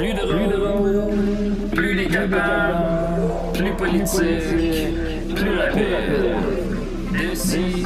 Plus de rôle, plus les capables, plus politique, plus rapide. D'ici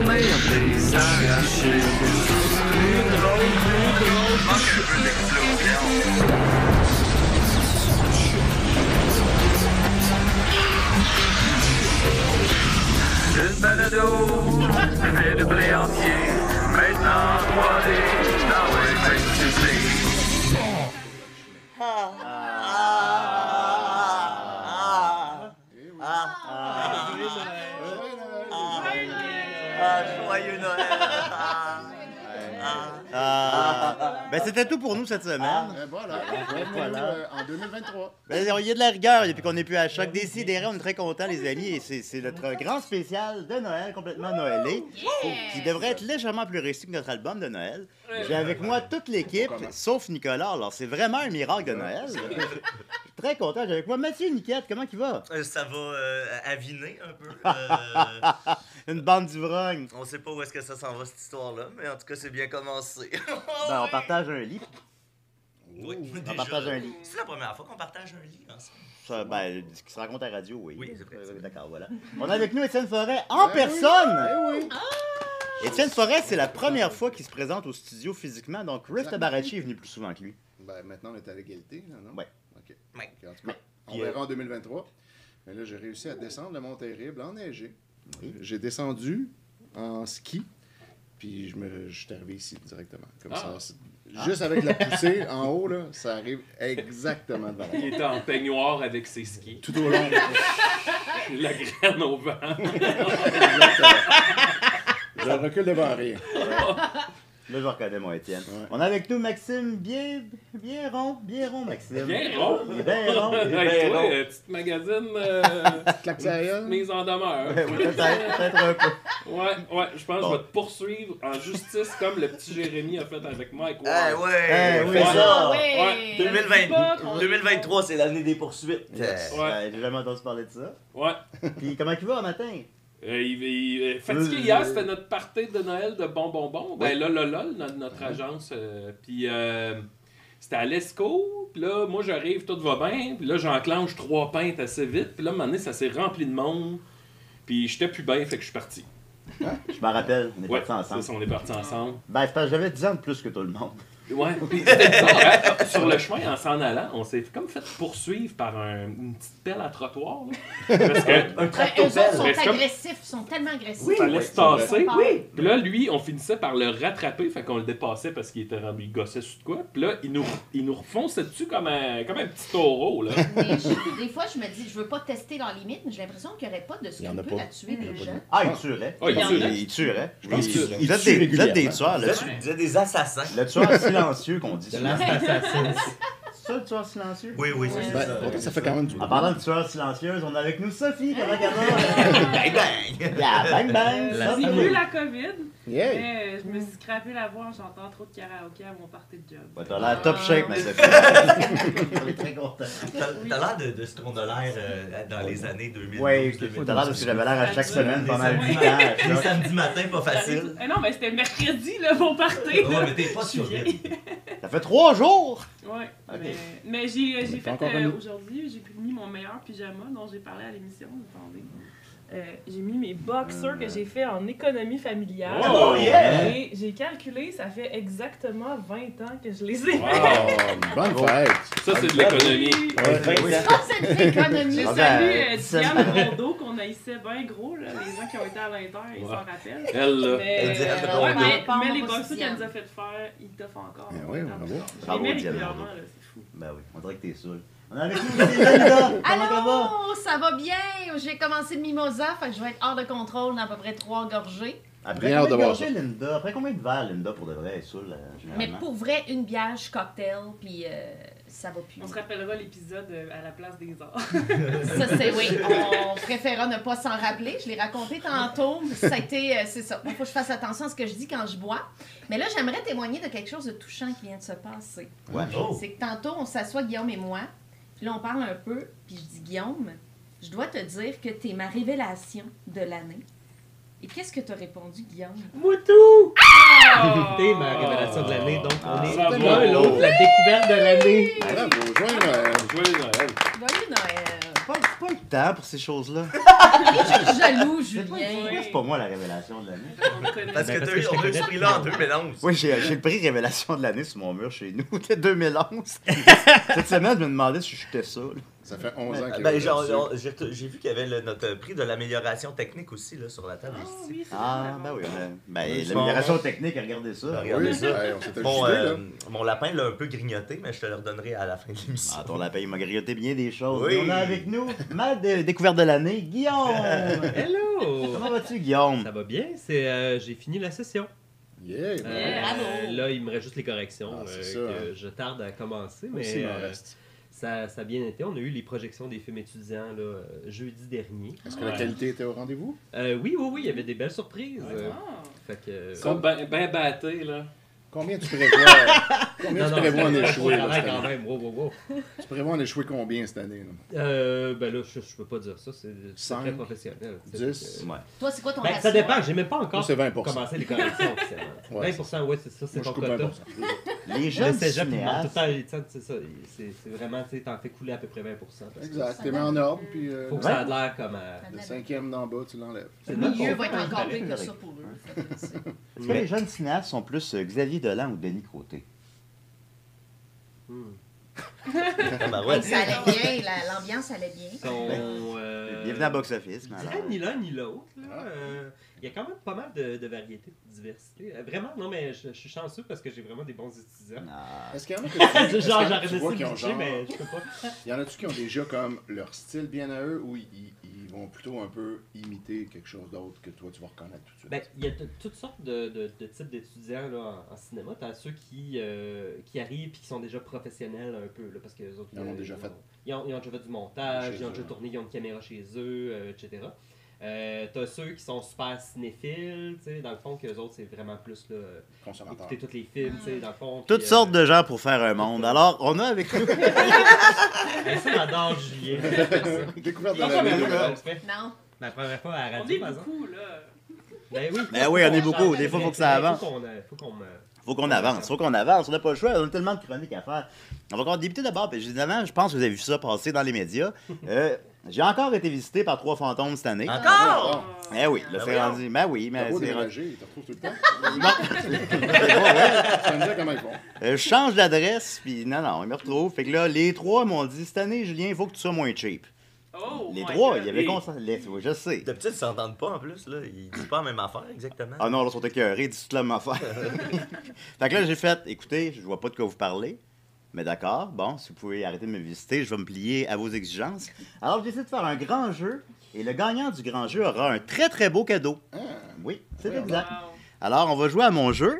peut contenir des arrachés. Plus plus. Une balado, fait de blé entier, maintenant 3D, dans le Ah. Ben, c'était tout pour nous cette semaine. Ben voilà, revenez-nous, Voilà. euh, en 2023. Ben, il y a de la rigueur depuis qu'on n'est plus à choc. Décidéré, on est très contents, les amis. Et c'est c'est notre grand spécial de Noël, complètement noëlé, qui devrait être légèrement plus réussi que notre album de Noël. J'ai avec moi toute l'équipe, sauf Nicolas. Alors, c'est vraiment un miracle de Noël. Je suis très content. J'ai avec moi Mathieu Niquette. Comment il va? Euh, Ça va euh, aviner un peu. Euh, Une bande d'ivrogne. on sait pas où est-ce que ça s'en va cette histoire-là, mais en tout cas, c'est bien commencé. Ben, on partage un lit. oui, On déjà. partage un lit. C'est la première fois qu'on partage un lit ensemble. Ça, ben, ce qui se raconte à la radio, oui. Oui, c'est vrai. D'accord, voilà. On a avec nous Étienne Forêt en Ben personne. oui, eh oui. Étienne Forêt, c'est la première fois qu'il se présente au studio physiquement, donc Riff Tabarachi est venu plus souvent que lui. Ben, maintenant, on est à l'égalité, là, non? Ouais. OK. Ouais. En tout cas, on Puis, euh, verra en 2023. Mais là, j'ai réussi à descendre le Mont Terrible enneigé. J'ai descendu en ski, puis je, me, je suis arrivé ici directement. Comme Ah. ça. c'est- Juste avec la poussée en haut, là, ça arrive exactement devant Il était en peignoir avec ses skis. Tout au long. La graine au vent. Je recule devant rien. Là, je reconnais mon Étienne. Ouais. On a avec nous Maxime bien, bien rond, bien rond, Maxime. Bien rond. Il est bien rond. il est Hey, bien toi, rond. euh, petite magazine euh, mise en demeure. Ouais, Peut-être peut-être un peu. Ouais, ouais, je pense que je vais te poursuivre en justice comme le petit Jérémy a fait avec Mike Eh ouais! Eh oui, Ouais. ça. Ouais. 2020 2023, c'est l'année des poursuites. Yes. Ouais. Ouais, J'ai jamais entendu parler de ça. Ouais. Puis comment il va un matin? Euh, il, il- fatigué Euh, hier, c'était notre party de Noël de bonbonbons. Ben là, là, là, notre, notre agence. euh, puis euh, c'était à l'ESCO. Puis là, moi, j'arrive, tout va bien. Puis là, j'enclenche trois pintes assez vite. Puis là, à un moment donné, ça s'est rempli de monde. Puis j'étais plus bien, fait que je suis parti. Je m'en rappelle, on est Ouais, partis c'est ensemble. ça, on est partis ensemble. Ben, c'est parce que j'avais 10 ans de plus que tout le monde. Ouais, puis c'était bizarre, hein? Sur le chemin, en s'en allant, on s'est comme fait poursuivre par un- une petite pelle à trottoir. là. Parce que Un eux autres sont comme- agressifs, ils sont tellement agressifs. ça allait se tasser. Oui. Puis là, lui, on finissait par le rattraper, fait qu'on le dépassait parce qu'il était rendu, il gossait sur de quoi. Puis là, il nous, il nous refonçait dessus comme un, comme un petit taureau, là. Mais je- des fois, je me dis, je veux pas tester leurs limites, mais j'ai l'impression qu'il n'y aurait pas de Il y en a scrupule pas. à tuer Il y en a des pas gens. Ah, il tuerait. Ah, il il, tuerait. il tuerait. Je pense Il- qu'il- vous, il êtes tue des, vous êtes des régulièrement. tueurs. Vous Le, vous êtes des assassins. le tueur silencieux qu'on dit. De souvent. Ça le tueur silencieux? Oui, oui, c'est Ben, ça. pourtant, ça fait quand même du En parlant de tueurs silencieuses, on a avec nous Sophie. Comment? Bang bang! Yeah, bang bang! J'ai eu la COVID, Yeah! mais je me suis scrappé la voix en chantant trop de karaoké à mon party de job. T'as l'air top shape, ma Sophie. On est très content. T'as l'air de, de ce qu'on a l'air euh, dans les années 2000. Ouais, t'as l'air de ce que j'avais l'air à chaque semaine pendant 8 ans. à Les samedis matins, pas facile. Eh non, mais c'était mercredi, là, mon party. Ouais, mais t'es pas sur rythme. Ça fait 3 jours! Ouais, mais, mais j'ai fait euh, aujourd'hui, j'ai mis mon meilleur pyjama dont j'ai parlé à l'émission. Attendez. Euh, j'ai mis mes boxers que j'ai fait en économie familiale. Oh, yeah! Et j'ai calculé, ça fait exactement 20 ans que je les ai Wow. Oh, bonne fête! Ça, c'est de l'économie. Ouais. Oui. Oh, cette économie! J'ai Ah salué ben, euh, ça- Diane Rondeau qu'on haïssait bien gros, là, les gens qui ont été à l'intérieur, ils s'en rappellent. Elle, là. Mais, Diane euh, Rondeau. ouais, mais, mais les boxers qu'elle nous a fait faire, ils t'offrent encore. Ben oui, bravo. Je Bravo, Diane c'est fou. Ben oui, on dirait que t'es saoul. On a avec nous aussi Linda. Comment ça va? Allô, ça va bien? J'ai commencé le mimosa, fait que je vais être hors de contrôle dans à peu près trois gorgées. Après Bien combien de gorgées, Linda? Après combien de verres, Linda, pour de vrai, est saoul, euh, Mais généralement? pour vrai, une bière, je cocktail, puis euh, ça va plus. On se rappellera l'épisode euh, à la place des arts. Ça, c'est oui. On préféra ne pas s'en rappeler. Je l'ai raconté tantôt. Ça a été, euh, c'est ça. Il faut que je fasse attention à ce que je dis quand je bois. Mais là, j'aimerais témoigner de quelque chose de touchant qui vient de se passer. Ouais. Oh. C'est que tantôt, on s'assoit, Guillaume et moi. Puis là, on parle un peu. Puis je dis, Guillaume, je dois te dire que t'es ma révélation de l'année. Et qu'est-ce que t'as répondu, Guillaume? Moutou! T'es ma révélation de l'année, donc on est bravo. l'un l'autre la découverte de l'année. Bravo, joyeux Noël. Joyeux Noël. Joyeux Noël! Pas, c'est pas le temps pour ces choses-là. Je suis jaloux, Julien. pourquoi c'est pas moi la révélation de l'année. Parce Ben, que t'as que eu je ce prix-là en 2011. Oui, j'ai j'ai le prix révélation de l'année sur mon mur chez nous. C'était 2011. Cette semaine, je me demandais si j'étais ça. là. Ça fait 11 ans qu'il Ben, j'ai j'ai vu qu'il y avait le- notre prix de l'amélioration technique aussi là, sur la table Ah ici. oui, c'est Ah, ben oui, ben, Oui, l'amélioration technique, regardez ça. Ben, regardez Oui, ça. ouais, on s'était Mon, ajusté, euh, là. mon lapin l'a un peu grignoté, mais je te le redonnerai à la fin de l'émission. Ah, ton lapin, il m'a grioté bien des choses. Oui. Et on a avec nous ma dé- découverte de l'année, Guillaume. Hello! Comment vas-tu, Guillaume? Ça va bien? C'est, euh, j'ai fini la session. Yeah, Euh, Yeah. Là, il me reste juste les corrections Ah, euh, que hein. je tarde à commencer, mais aussi, il m'en euh, reste. Ça, ça a bien été. On a eu les projections des films étudiants là, euh, jeudi dernier. Est-ce que la qualité était au rendez-vous? Euh, oui, oui, oui, il y avait des belles surprises. euh, Ah. fait que, euh, Ça, ben, ben batté, là. Combien tu prévois, combien non, tu prévois en échouer? là, quand année? même. Wow, wow, wow. Tu prévois en échouer combien cette année? là? Euh, ben là, je, je peux pas dire ça, c'est très professionnel. tu sais, dix? fait que- Ouais. Toi, c'est quoi ton Ben, ratio? ça dépend, j'ai même pas encore Moi, c'est 20 commencé les corrections officiellement. Ouais, 20%, ouais, c'est ça, c'est Moi, je ton coupe quota. 20 Les Le jeunes cégep, tout le temps, c'est ça, c'est c'est vraiment, tu sais, t'en fais couler à peu près 20%. parce que Exact. T'es mis en ordre, puis euh, Faut que ça ait l'air comme à... le cinquième d'en bas, tu l'enlèves. Le milieu va être encore pire que ça pour eux. Est-ce que les jeunes cinéastes sont plus euh, Xavier Dolan ou Denis Côté? Hmm. Ben ouais. Ça allait bien, la- l'ambiance allait bien. Sont, euh, Bienvenue à Box Office. mais Je dirais alors- ni l'un ni l'autre. là. Ah. Euh, Il y a quand même pas mal de, de variétés, de diversité. Euh, Vraiment, non, mais je, je suis chanceux parce que j'ai vraiment des bons étudiants. Ah. Est-ce qu'il y en a que tu- est-ce qu'il y en Genre, a que j'aurais tu essayé vois de qui ont pitcher, genre... mais je peux pas. Il y en a-tu qui ont déjà comme leur style bien à eux ou ils, ils- vont plutôt un peu imiter quelque chose d'autre que toi tu vas reconnaître tout de suite? Ben, il y a toutes sortes de, de- de types d'étudiants là, en, en cinéma. Tu as ceux qui, euh, qui arrivent et qui sont déjà professionnels un peu, là, parce que les autres, Ils en ont euh, déjà fait. Ils ont, ils ont déjà fait du montage, Chez ils ont déjà tourné, ils ont une caméra chez eux, euh, etc. Euh, t'as ceux qui sont super cinéphiles, tu sais, dans le fond, que les autres, c'est vraiment plus là, Consommateur. écouter tous les films, tu sais, dans le fond. Toutes puis, sortes euh, de gens pour faire un monde. Alors, on a avec nous... ben, ça, j'adore Julien. Découverte de la on. Non. La première fois à la On radio, est par exemple. beaucoup, là. Ben oui, Ben oui, on est beaucoup. Des fois, faut que ça avance. Faut qu'on, euh, faut qu'on, euh, Faut qu'on avance, faut qu'on avance. On n'a pas le choix, on a tellement de chroniques à faire. On va encore débuter d'abord. puis Évidemment, je pense que vous avez vu ça passer dans les médias. Euh, J'ai encore été visité par trois fantômes cette année. Encore? Eh oui, là, Ben c'est voyons. rendu. Ben oui, mais c'est rendu. tout le temps. Tu vas me dire comment ils font. Euh, je change d'adresse, puis non, non, ils me retrouvent. Fait que là, les trois m'ont dit cette année, Julien, il faut que tu sois moins cheap. Oh, Les trois, God. il y avait oui, Je sais. D'habitude, ils s'entendent pas en plus, là. Ils disent pas la même affaire exactement. Ah non, là, ils sont écœurés, ils disent toute la même affaire. fait que là, j'ai fait, écoutez, je vois pas de quoi vous parlez. Mais d'accord, bon, si vous pouvez arrêter de me visiter, je vais me plier à vos exigences. Alors, j'ai décidé de faire un grand jeu, et le gagnant du grand jeu aura un très très beau cadeau. Ah, Oui, c'est exact. Wow. Alors, on va jouer à mon jeu.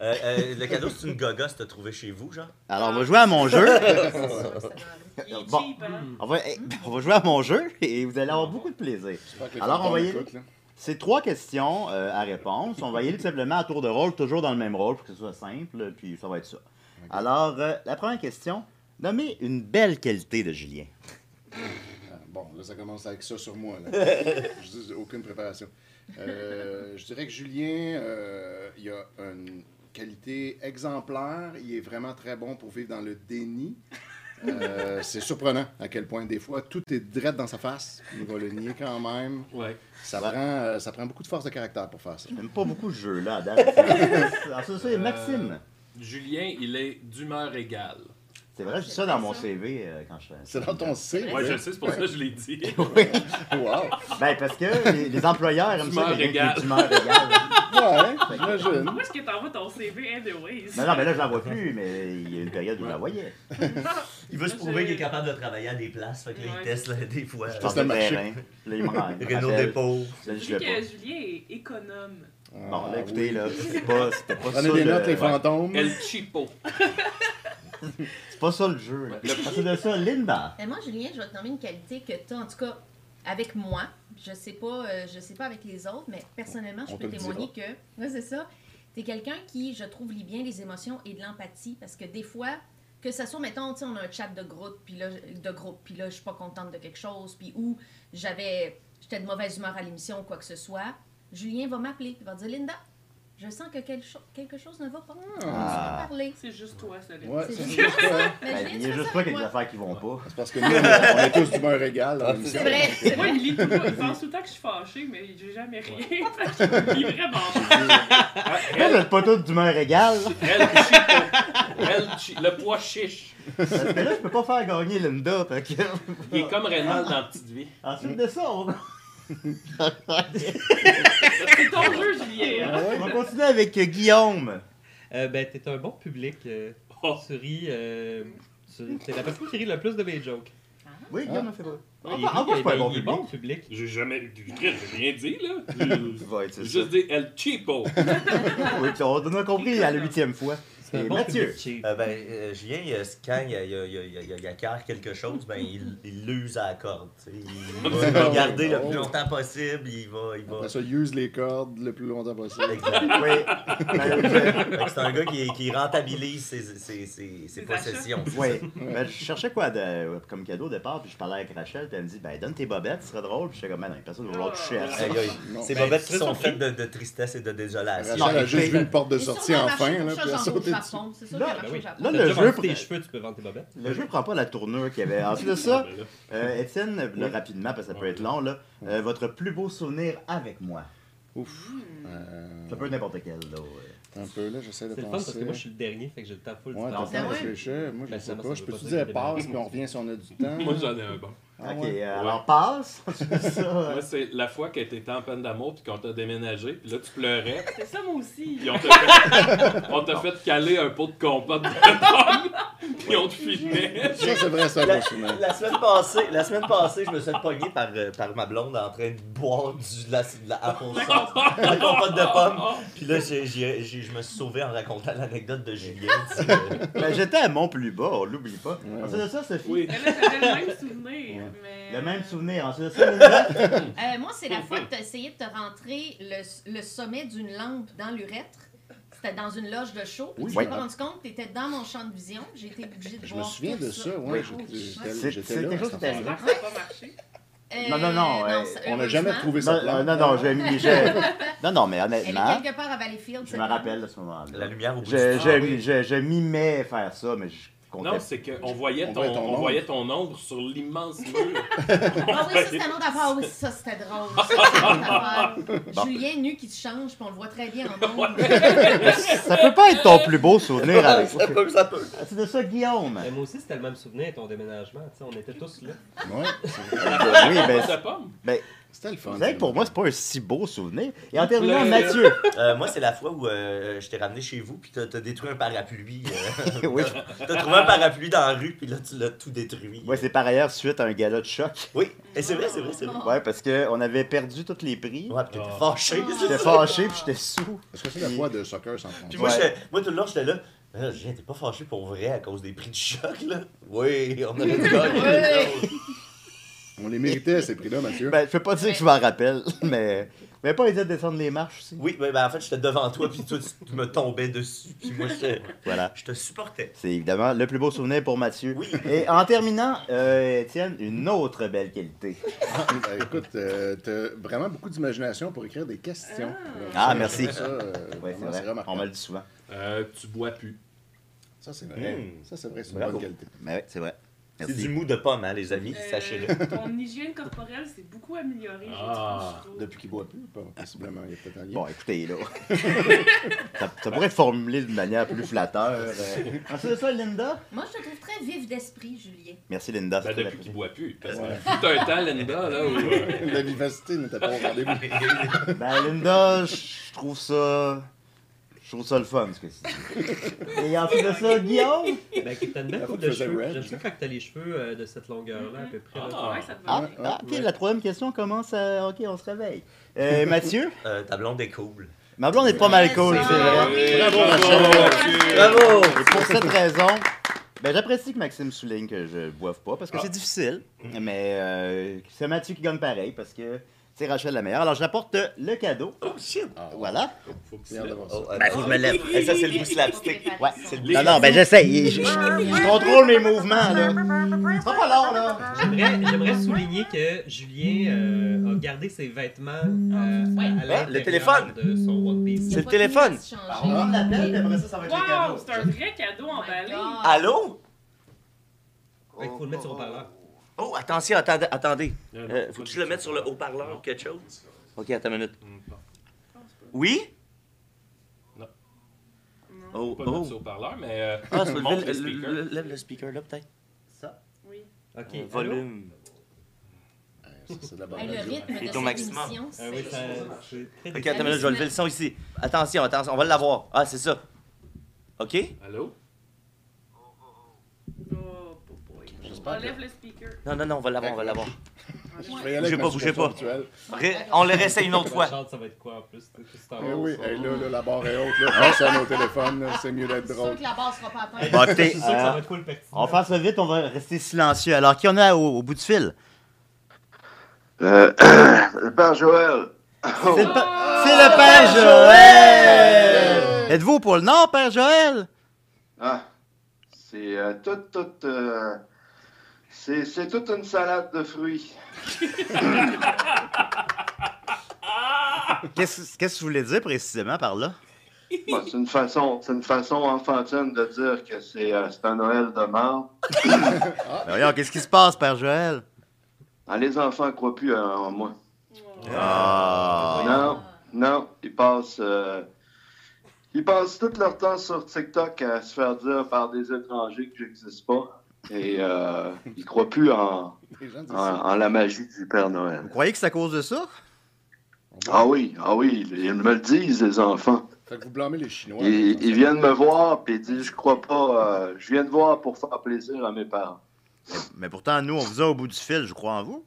Euh, euh, le cadeau, c'est une gaga si t'as trouvé chez vous, genre? Alors, on va jouer à mon jeu. Il est Bon. cheap, hein? On va, eh, on va jouer à mon jeu et vous allez avoir beaucoup de plaisir. que Alors, on va y écoutent, là. C'est trois questions euh, à réponse. On va y aller tout simplement à tour de rôle, toujours dans le même rôle pour que ce soit simple, puis ça va être ça. Alors, euh, la première question. Nommez une belle qualité de Julien. Ah, Bon, là, ça commence avec ça sur moi. Là. je dis aucune préparation. Euh, je dirais que Julien, euh, il a une qualité exemplaire. Il est vraiment très bon pour vivre dans le déni. Euh, c'est surprenant à quel point, des fois, tout est direct dans sa face. Il va le nier quand même. Ouais. Ça, Ouais. prend, euh, ça prend beaucoup de force de caractère pour faire ça. J'aime pas beaucoup ce jeu-là, à date. Alors, ça, c'est Maxime. Julien, il est d'humeur égale. C'est vrai, je dis ça dans mon CV euh, quand je fais C'est dans ton C. Ouais, je sais, c'est pour ça que je l'ai dit. Wow. Ben, parce que les, les employeurs aiment ça. D'humeur égale. d'humeur égale. Ouais, j'imagine. Où est-ce que t'envoies ton CV, anyways? Non, non, mais là, je la vois plus, mais il y a une période où je la voyais. Il veut se prouver qu'il est capable de travailler à des places. Fait que là, Ouais. il teste là, des fois. Je passe le marché. terrain. Là, il me Renault dépôt. Je que. Julien est économe. Bon, Ah, là, écoutez, oui. là, c'était pas, c'était pas ça. Prenez des le- notes, les ouais. fantômes. El Chipo. C'est pas ça le jeu. Là. Ensuite de ça, Linda. Et moi, Julien, je vais te nommer une qualité que tu as, en tout cas, avec moi. Je sais pas, euh, je sais pas avec les autres, mais personnellement, je On peux te le témoigner que. Ouais, c'est ça. Tu es quelqu'un qui, je trouve, lit bien les émotions et de l'empathie. Parce que des fois, que ça soit, mettons, tu sais, on a un chat de groupe, puis là, de groupe, puis là, je suis pas contente de quelque chose, puis où j'avais. J'étais de mauvaise humeur à l'émission ou quoi que ce soit. Julien va m'appeler, il va dire Linda, je sens que quelque, cho- quelque chose ne va pas. On Ah. parler. C'est juste toi. Ouais, C'est juste juste toi. Mais Ben, il y a juste pas avec quelques moi. affaires qui vont pas. C'est parce que nous, on est tous d'humeur égale. Ah. C'est vrai, c'est Moi, vrai. il lit tout le temps. Il pense tout le temps que je suis fâchée, mais j'ai jamais rien. Je lis vraiment pas. Vous êtes pas tous d'humeur égale. Le poids chiche. Parce que là, je peux pas faire gagner Linda. Il est comme Rénal dans Petite Vie. Ensuite de ça, on va... C'est ton jeu, Julien. Ah Hein? on va continuer avec euh, Guillaume. Euh, ben, t'es un bon public. Euh, Oh. tu ris. Euh, tu- t'es la personne qui rit le plus de mes jokes. Oui, Guillaume a fait pas. Il Ah, rit, ah, moi, je suis pas un bon il est public. bon public. J'ai jamais. J'ai rien dit, là. Tu vas être, c'est J'ai ça. juste dit El Chipo. Oui, puis on en a compris à la huitième fois. Et Mathieu. Euh, ben, euh, Julien, euh, quand il, il, il, il, il, il acquiert quelque chose, ben, il il l'use à la corde. Il va le garder le plus longtemps possible. Il va. Il va... Après ça, use les cordes le plus longtemps possible. Exact. Oui. Ben, je- C'est un gars qui, qui rentabilise ses, ses, ses, ses Ses possessions. Oui. Ben, je cherchais quoi de, comme cadeau au départ, puis je parlais avec Rachel, puis elle me dit ben donne tes bobettes, ce serait drôle, puis j'étais comme ben non, personne ne va vouloir toucher à ça. Aïe, aïe. Non. Ces Ben, bobettes qui sont faites de, de tristesse et de désolation. Rachel a juste vu une porte de sortie enfin, puis elle a sauté C'est Là, Ben au Japon. Là, le jeu vendu tes pr- cheveux, tu peux vendre tes bobettes. Le jeu prend pas la tournure qu'il y avait. Ensuite de ça, Ben euh, Étienne, là, rapidement, parce que ça peut être long, là, euh, votre plus beau souvenir avec moi. Ouf. Euh, Ça peut être n'importe quel, là. ouais. Un peu, là, j'essaie de C'est le fun penser. parce que moi, je suis le dernier, fait que j'ai le temps full Ouais, t'as temps. le temps de ouais? réfléchir. Moi, je Ben, sais ça, pas. Je veut peux pas te dire passe, puis on revient si on a du temps. Moi, j'en ai un bon. Ah ok, ouais. euh, alors passe. Moi, c'est la fois que t'étais en peine d'amour puis qu'on t'a déménagé, puis là, tu pleurais, C'est ça, moi aussi. puis on t'a fait, on t'a fait caler un pot de compote de pommes, puis on te filmait. Ça, c'est vrai, ça, La, mon souvenir. la semaine passée, la semaine passée, je me suis fait pogner par, euh, par ma blonde en train de boire du, de la, de la apple sauce, la compote de pommes. Puis là, j'ai- j'ai- j'ai- je me suis sauvé en racontant l'anecdote de Julien. euh. ben, j'étais à mon plus bas, on l'oublie pas. Ouais, Ensuite de ça, Sophie? Oui. Mais là, j'avais le même souvenir. Mais... Le même souvenir. Ensuite de ça. Euh, moi, c'est la fois que tu as essayé de te rentrer le, le sommet d'une lampe dans l'urètre. C'était dans une loge de show. Oui. tu t'es pas rendu compte, tu étais dans mon champ de vision. J'ai été obligée de Je me voir. souviens tout de ça, ouais. Oui. c'est là. quelque chose qui ça n'a pas marché. Euh, Non, non, non, ouais. On n'a jamais trouvé ça Non, euh, non, non, j'ai mis. j'ai- Non, non, mais Elle honnêtement, est quelque part à Valleyfield. je me rappelle de ce moment-là. La lumière au bout Je, du je, tunnel. Oui. je, je m'imais faire ça, mais je Non, c'est qu'on voyait On ton, voyait ton on ombre. voyait ton ombre sur l'immense mur. Ah oui, ça c'était un autre affaire. Ah Oui, ça c'était drôle. Ça, c'est. Julien nu qui te change, puis on le voit très bien en ombre. Ça peut pas être ton plus beau souvenir avec ça peut, ça peut. C'est de ça, Guillaume. Mais moi aussi, c'était le même souvenir, ton déménagement. on était tous là. Ouais, c'est oui, ben, de pommes. C'était le fun. vous savez que pour moi, c'est pas un si beau souvenir. Et en terminant, Mathieu. Euh, moi, c'est la fois où euh, je t'ai ramené chez vous, puis t'as t'as détruit un parapluie. euh. oui, T'as trouvé un parapluie dans la rue, puis là, tu l'as tout détruit. ouais, c'est par ailleurs suite à un gala de choc. Oui, et c'est vrai, c'est vrai, c'est vrai. Ouais, parce qu'on avait perdu tous les prix. Ouais, puis t'étais Ah. fâché. J'étais fâché, puis j'étais sous. Est-ce que c'est la fois de soccer sans Puis moi, Ouais. j'étais- moi, tout le long, j'étais là. Ah, t'es pas fâché pour vrai à cause des prix du choc, là? Oui, on aurait dû gagner Ouais. quelque chose. On les méritait, ces prix-là, Mathieu. Ben, je peux pas dire que je m'en rappelle, mais. Mais pas aider à descendre les marches aussi. Oui, ben, ben, en fait, j'étais devant toi, puis toi, tu me tombais dessus, puis moi, j'étais- Voilà. je te supportais. C'est évidemment le plus beau souvenir pour Mathieu. Oui. Et en terminant, euh, Étienne, une autre belle qualité. Ben, écoute, euh, t'as vraiment beaucoup d'imagination pour écrire des questions. Ah, ça, merci. Ça, euh, Ouais, c'est c'est vrai. remarquable. On me le dit souvent. Euh, tu bois plus. Ça, c'est vrai. Mm. Ça, c'est vrai, c'est une bonne qualité. Mais oui, c'est vrai. C'est du mou de pomme, hein, les amis, Euh, sachez-le. ton hygiène corporelle s'est beaucoup améliorée. je Ah. trouve, je trouve. Depuis qu'il boit plus, pas possiblement, il y a peut-être un lien. Bon, écoutez, là. ça, ça pourrait être formulé d'une manière plus flatteur. euh. Ensuite de ça, Linda? Moi, je te trouve très vif d'esprit, Julien. Merci, Linda. Ben, depuis qu'il boit plus. Parce que Ouais. fut un temps, Linda, là, où, La vivacité n'était pas au rendez-vous. Ben, Linda, je trouve ça. Je trouve ça le fun, ce que c'est. Et ensuite de ça, Guillaume? Ben, t'as une belle coupe de cheveux. Red, J'aime ça. ça quand t'as les cheveux euh, de cette longueur-là, à peu près. là. Ah. Ouais, ça te va. Ah, ah, ok, ouais. la troisième question commence à. Ok, on se réveille. Euh, Mathieu? Euh, ta blonde est cool. Ma blonde est pas mal cool, Ah, c'est vrai. oui. Bravo. Mathieu. Bravo! Et pour cette raison, Ben, j'apprécie que Maxime souligne que je boive pas parce que Ah. c'est difficile. Mais euh, c'est Mathieu qui gagne pareil parce que c'est Rachel la meilleure. Alors, j'apporte le cadeau. Oh shit! Voilà. Faut que ça. Oh, Ben, faut que je me lève. Et ça, c'est le bout slapstick. Ouais. C'est le Non, non, ben j'essaye. Je, je- je contrôle mes mouvements, là. C'est pas long, là. J'aimerais j'aimerais souligner que Julien euh, a gardé ses vêtements euh, Ouais. à le téléphone. de son One Piece. C'est le téléphone. On l'appelle, puis après ça, ça va être les Wow, cadeaux. c'est un vrai cadeau emballé. Allô? Qu'il faut le mettre sur haut-parleur. Oh, attention, attendez. attendez. Euh, Faut-tu le mettre sur le haut-parleur ou quelque chose? Ok, attends une minute. Non. Oui? Non. Oh, Pas oh. mettre sur haut-parleur, mais euh, Ah, c'est monte le, le le- speaker. le- lève le speaker là, peut-être. Ça? Oui. Ok, Euh, allô? volume. Ça, c'est de la bonne Hey, le radio. rythme Et de ton cette maximum. émission, Ah oui, c'est- ça, c'est très Ok, attends une minute, je vais lever le son ici. Attention, attention, on va l'avoir. Ah, c'est ça. Ok? Allô? Oh, Enlève le speaker. Non, non, non, on va l'avoir, on va l'avoir. Je Bougez pas, bougez pas. On le réessaye une autre fois. Ça va être quoi en plus? Eh oui, là, là, la barre est haute. Là. Pense à nos téléphones, c'est mieux d'être C'est drôle. sûr que la base sera pas atteinte. Bon, Je écoutez, suis sûr que ça euh, va être full pertinent. on va faire ça vite, on va rester silencieux. Alors, qui en a au, au bout du fil? Euh, le père Joël. C'est le, pa- c'est le Père Joël! Êtes-vous pour le Nord, Père Joël? Ah, c'est euh, tout, tout, euh, c'est, toute une salade de fruits. Qu'est-ce que vous voulez dire précisément par là? Bon, c'est une façon, c'est une façon enfantine de dire que c'est, euh, un Noël de mort. Ben voyons, qu'est-ce qui se passe, Père Joël? Ah, les enfants croient plus en, en moi. Ah! Non, non, ils passent, euh, ils passent tout leur temps sur TikTok à se faire dire par des étrangers que j'existe pas. Et euh, ils croient plus en, en, la magie du Père Noël. Vous croyez que c'est à cause de ça? Ah oui, ah oui, ils me le disent, les enfants. Fait que vous blâmez les Chinois. Ils, viennent me voir, puis ils disent, je crois pas, euh, je viens de voir pour faire plaisir à mes parents. Mais pourtant, nous, on vous a au bout du fil, je crois en vous.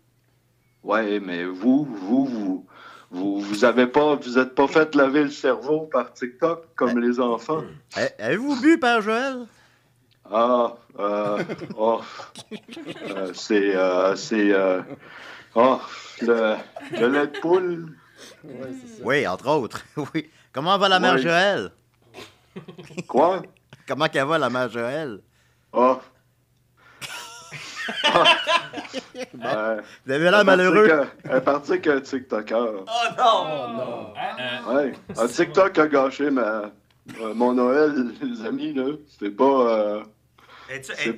Ouais, mais vous, vous, vous, vous, vous avez pas, vous êtes pas fait laver le cerveau par TikTok comme les enfants. Eh, Avez-vous bu, Père Joël? Ah, euh, oh, euh, c'est, euh, c'est, euh, oh, le, le lait de poule. Ouais, c'est ça. Oui, entre autres. Oui. Comment va la mère Oui. Joël? Quoi? Comment qu'elle va, la mère Joël? Oh. Euh, Vous avez l'air malheureux. Elle est partie avec un TikToker. Oh non! Oh non. Ah, ah. Ouais, un TikTok a gâché ma, euh, mon Noël, les amis, là. C'était pas. Es-tu es-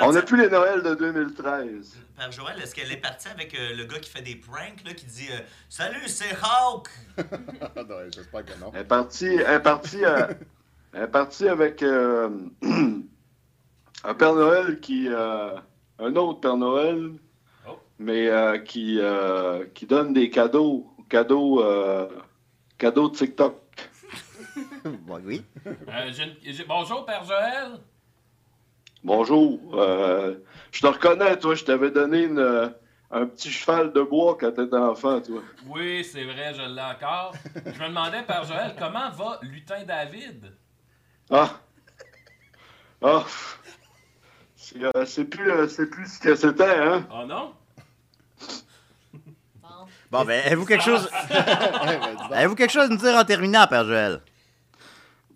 on n'a plus les Noëls de 2013. Père Joël, est-ce qu'elle est partie avec euh, le gars qui fait des pranks, là, qui dit euh, Salut, c'est Hawk! Non, J'espère que non. Elle est partie, elle est partie, euh, elle est partie avec euh, un Père Noël qui. euh, un autre Père Noël, Oh. mais euh, qui, euh, qui donne des cadeaux. Cadeaux, euh, cadeaux TikTok. Bon, oui. Euh, j'ai une- j'ai- Bonjour, Père Joël. Bonjour. euh, je te reconnais, toi, je t'avais donné une, euh, un petit cheval de bois quand t'étais enfant, toi. Oui, c'est vrai, je l'ai encore. Je me demandais, Père Joël, comment va Lutin David? Ah! Ah! C'est euh, c'est plus, euh, c'est plus ce que c'était, hein? Oh non? Bon. Ben, avez-vous quelque chose... Ben. Avez-vous quelque chose à nous dire en terminant, Père Joël?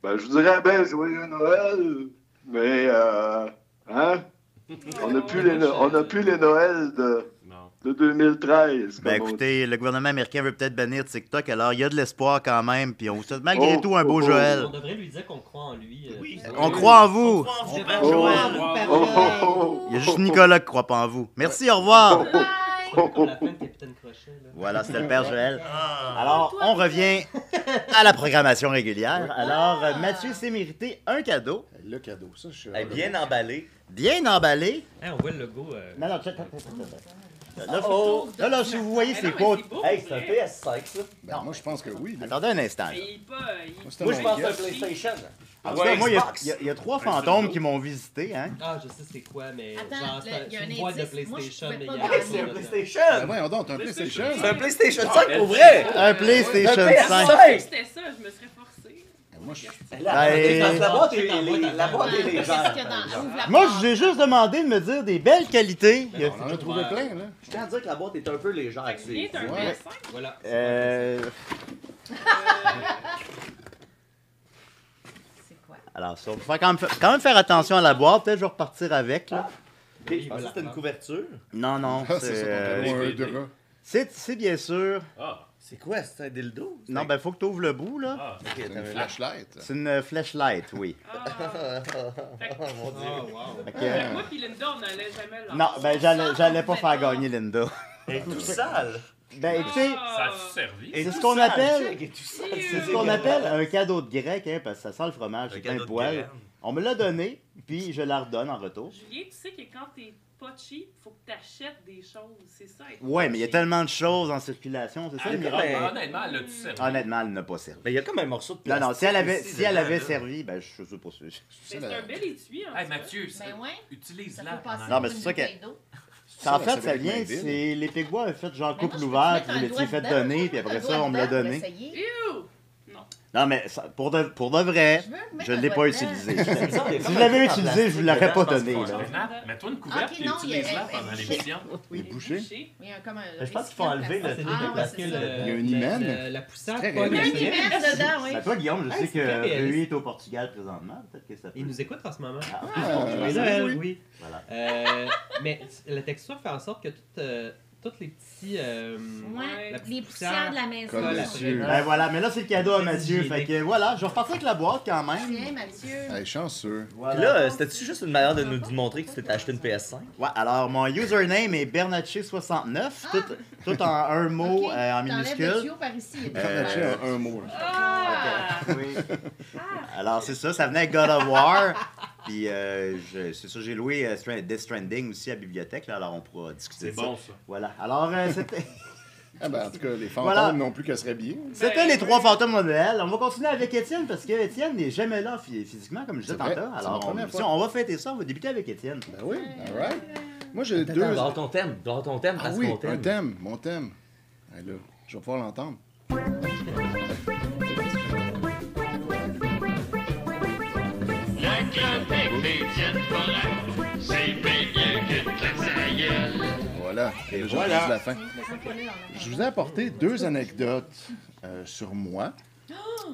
Ben, je vous dirais, ben, joyeux Noël, mais, euh, hein? On n'a plus, les, No- on a plus les Noëls de, Non. de 2013. Ben, écoutez, le gouvernement américain veut peut-être bannir TikTok, alors il y a de l'espoir quand même, puis on vous souhaite malgré Oh, tout un beau oh, oh. Joël. On devrait lui dire qu'on croit en lui. euh, Oui. On croit en vous! On croit en vous. Joël! Il y a juste Nicolas qui croit pas en vous. Merci, au revoir! Voilà, c'était le Père Joël. Ah. Alors, on revient à la programmation régulière. Alors, euh, Mathieu s'est mérité un cadeau, Le cadeau, ça, je suis. Elle est bien emballée. bien emballé. On voit le logo. euh, Non, non, check. Là, Oh. là, là, si vous voyez, c'est c'est beau, Hey, c'est un vrai. PS5, ça. Ben, moi, je pense que oui. là. Attendez un instant. Là. pas. il- Moi, Moi, je pense à un guess. PlayStation. En tout Ouais, cas, moi, il y a- Xbox. il y, a- il y a trois Ouais, fantômes c'est qui m'ont visité, hein. Ah, je sais c'est quoi, mais Attends, genre, là, c'est il y a un une boîte de indice. Moi, je PlayStation, pouvais mais pas il y a voir. Hey, rien c'est un dedans. Ben, PlayStation! voyons donc, t'as un PlayStation. C'est un PlayStation 5 pour vrai! Un PlayStation Un 5. PS5. C'était ça, je me serais forcé. Ben Moi, je... La, Ben- parce que la boîte est, la boîte, Qu'est-ce légère. qu'il y a dans- ouvre la Moi, porte. je vous ai juste demandé de me dire des belles qualités. Ben, on en a trouvé plein, là. Je tiens à dire que la boîte est un peu légère. Fait que Ouais. PS5. Voilà. Euh, C'est? alors, ça, faut faire quand, même, quand même faire attention à la boîte. Peut-être que je vais repartir avec. Là. Ok, je pensais que c'était une couverture. Non, non. Ah, c'est euh, c'est- bien sûr. Ah, C'est quoi? C'est un dildo? C'est Non, ben, faut que tu ouvres le bout, là. ah. C'est une flashlight. C'est une euh, flashlight, oui. Ah. Oh mon dieu. Oh, wow. Moi puis Linda, on n'allait jamais l'avoir. non, ben, j'allais j'allais pas faire gagner Linda. Elle est tout sale. Ben, écoutez, Ça a servi? C'est ce qu'on appelle- c'est ce qu'on appelle un cadeau de grec, hein, parce que ça sent le fromage, Un c'est poils. graine. On me l'a donné, puis je la redonne en retour. Julien, tu sais que quand t'es pas cheap, faut que t'achètes des choses. C'est ça. Ouais, mais il y a tellement de choses en circulation, c'est ça Ah, le miracle. Honnêtement, elle a-tu servi? Honnêtement, elle n'a pas servi. Mais il y a comme un morceau de Non, plastique. non, si elle avait, si elle avait servi, ben, je sais pas C'est un bel étui, Hey. Mathieu, Ben utilise-la. Non, mais pour c'est ça que- en Ça, fait, ça ça vient c'est les Pégois ont fait genre couple ouvert, puis vous l'étiez fait donner, puis après ça, on me l'a donné. Non. Mais ça- pour de, pour de vrai, Je un l'ai pas utilisé. Si je un l'avais utilisé, je vous l'aurais pas donné, Mets-toi une couverte Ok, et utilise-la pendant l'émission. Bouché. Il un. Mais je pense qu'il faut enlever le- Ah, Ah, le- Il y a une la- hymen. la- poussière Il y a seringue. immense dedans, oui. Toi, Guillaume, je Ah, sais que lui est au Portugal présentement. Peut-être que ça. Il nous écoute en ce moment. Oui. Euh, mais la texture fait en sorte que toutes, euh, toutes les petits. euh, Ouais, la les poussières de la maison. Mathieu. Ben voilà, mais là, c'est le cadeau à Mathieu. Fait que voilà, je vais repartir avec la boîte quand même. Tiens, Mathieu. Hey, chanceux. Voilà. là, euh, c'était-tu juste une manière de nous montrer que tu t'étais acheté une PS5? Ouais, alors mon username est Bernatchez69, tout, tout en un mot Ok, euh, en minuscule. par ici. il y a des Euh, Mathieu, affaires. un, un mot. Ah! Oui. Alors c'est ça, ça venait avec God of War. Puis euh, c'est ça, j'ai loué Stra- Death Stranding aussi à la bibliothèque, là, alors on pourra discuter C'est de ça. bon, ça. Voilà. Alors euh, c'était. Ah ben, en tout cas, les fantômes Voilà. non plus qu'à se rhabiller. C'était les trois fantômes de Noël. On va continuer avec Étienne parce que Étienne n'est jamais là phy- physiquement, comme je disais C'est tantôt. c'est Alors, on, si on va fêter ça, on va débuter avec Étienne. Ben oui, alright. Moi, j'ai deux... dans ton thème, dans ton thème, Ah parce oui, qu'on t'aime. un thème, mon thème. Là, je vais pouvoir l'entendre. Voilà, Et voilà. la fin. Je vous ai apporté deux anecdotes euh, sur moi.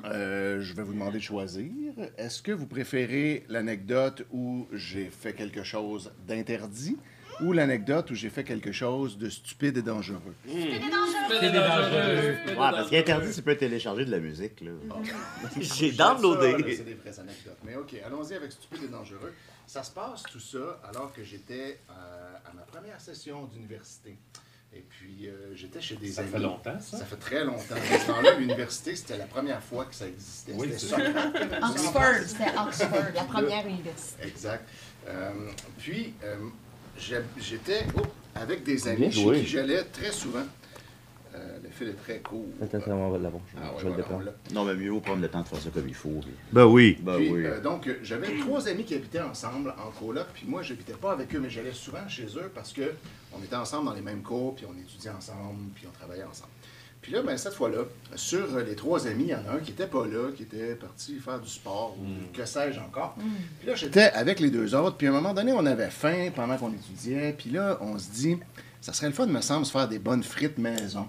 Euh, je vais vous demander de choisir. Est-ce que vous préférez l'anecdote où j'ai fait quelque chose d'interdit ou l'anecdote où j'ai fait quelque chose de stupide et dangereux? C'est dangereux. Ouais, parce qu'interdit, tu peux télécharger de la musique. Là. J'ai Ça, là, downloadé. C'est des vraies anecdotes. Mais OK, allons-y avec stupide et dangereux. Ça se passe tout ça alors que j'étais euh, à ma première session d'université. Et puis, euh, j'étais chez des Ça amis. fait longtemps, ça? Ça fait très longtemps. À ce temps-là, l'université, c'était la première fois que ça existait. Oui, C'était ça. Oxford, c'était Oxford, la première université. Exact. Euh, puis, euh, j'ai- j'étais oh, avec des amis chez qui j'allais très souvent. Euh, le fil est très court. Attends, attends, on va l'avoir. Ah ouais, Je vais le on. Non, mais mieux vaut prendre le temps de faire ça comme il faut. Ben oui. Ben Puis, oui. euh, donc, j'avais trois amis qui habitaient ensemble en coloc, puis moi, j'habitais pas avec eux, mais j'allais souvent chez eux parce que on était ensemble dans les mêmes cours, puis on étudiait ensemble, puis on travaillait ensemble. Puis là, ben, cette fois-là, sur euh, les trois amis, il y en a un qui était pas là, qui était parti faire du sport, ou que sais-je encore. Puis là, j'étais avec les deux autres, puis à un moment donné, on avait faim pendant qu'on étudiait, puis là, on se dit, ça serait le fun, me semble, se faire des bonnes frites maison,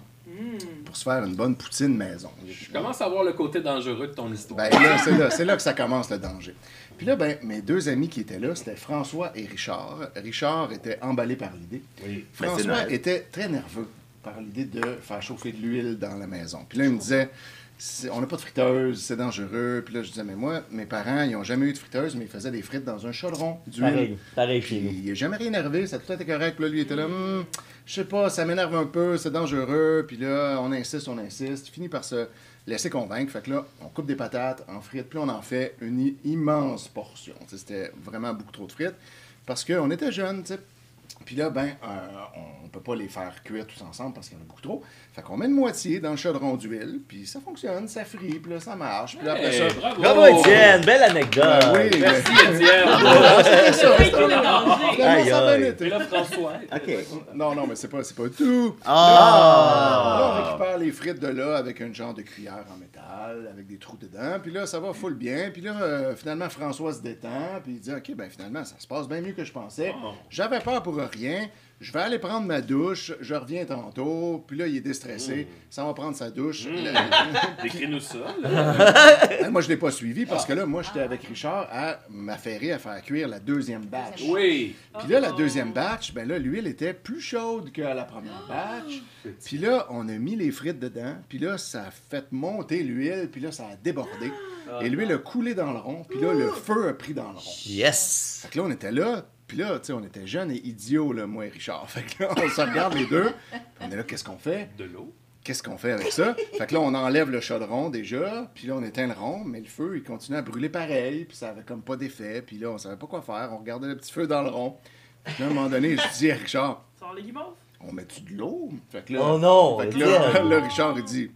pour se faire une bonne poutine maison. Je commence à voir le côté dangereux de ton histoire. Ben là, c'est là, c'est là que ça commence le danger. Puis là, ben, mes deux amis qui étaient là, c'était François et Richard. Richard était emballé par l'idée. Oui. Ben, François était très nerveux par l'idée de faire chauffer de l'huile dans la maison. Puis là, il me disait, on n'a pas de friteuse, c'est dangereux. Puis là, je disais, mais moi, mes parents, ils n'ont jamais eu de friteuse, mais ils faisaient des frites dans un chaudron d'huile. Pareil, pareil Puis chez nous. il n'est jamais rien énervé, ça a tout été correct. Puis là, lui, il était là, Hum, je sais pas, ça m'énerve un peu, c'est dangereux. Puis là, on insiste, on insiste. Il finit par se laisser convaincre. Fait que là, on coupe des patates en frites, puis on en fait une immense portion. C'était vraiment beaucoup trop de frites. Parce qu'on était jeunes, tu sais. Puis là, ben, euh, on peut pas les faire cuire tous ensemble parce qu'il y en a beaucoup trop. Fait qu'on met une moitié dans le chaudron d'huile, puis ça fonctionne, ça frit, puis là, ça marche. Puis là, après ça... Hey, bravo! Bravo, Étienne! Belle anecdote! Ben oui, Merci, Étienne! c'était ça. Aïe, ça a bien aïe. été. Et là, François. OK. Non, non, mais c'est pas, c'est pas tout. Ah! Là, on récupère les frites de là avec un genre de cuillère en métal, avec des trous dedans. Puis là, ça va full bien. Puis là, euh, finalement, François se détend. Puis il dit OK, ben finalement, ça se passe bien mieux que je pensais. Oh. J'avais peur pour rien. Je vais aller prendre ma douche. Je reviens tantôt. Puis là, il est déstressé. Ça va prendre sa douche. Le- Décris-nous ça. là. Moi, je l'ai pas suivi parce que là, moi, j'étais avec Richard à m'affairer à faire cuire la deuxième batch. Oui. Puis là, la deuxième batch, ben là, l'huile était plus chaude que la première batch. Puis là, on a mis les frites dedans. Puis là, ça a fait monter l'huile. Puis là, ça a débordé. Et l'huile a coulé dans le rond. Puis là, le feu a pris dans le rond. Yes! Fait que là, on était là. Puis là, tu sais, on était jeunes et idiots, là, moi et Richard. Fait que là, on se regarde les deux. Puis on est là, qu'est-ce qu'on fait? De l'eau. Qu'est-ce qu'on fait avec ça? Fait que là, on enlève le chaudron déjà, puis là, on éteint le rond, mais le feu, il continue à brûler pareil, puis ça avait comme pas d'effet, puis là, on savait pas quoi faire, on regardait le petit feu dans le rond. Puis là, à un moment donné, je dis à Richard, Sors les guimauves. on met-tu de l'eau? Fait que là, Oh non! fait que là, là, Richard, il dit,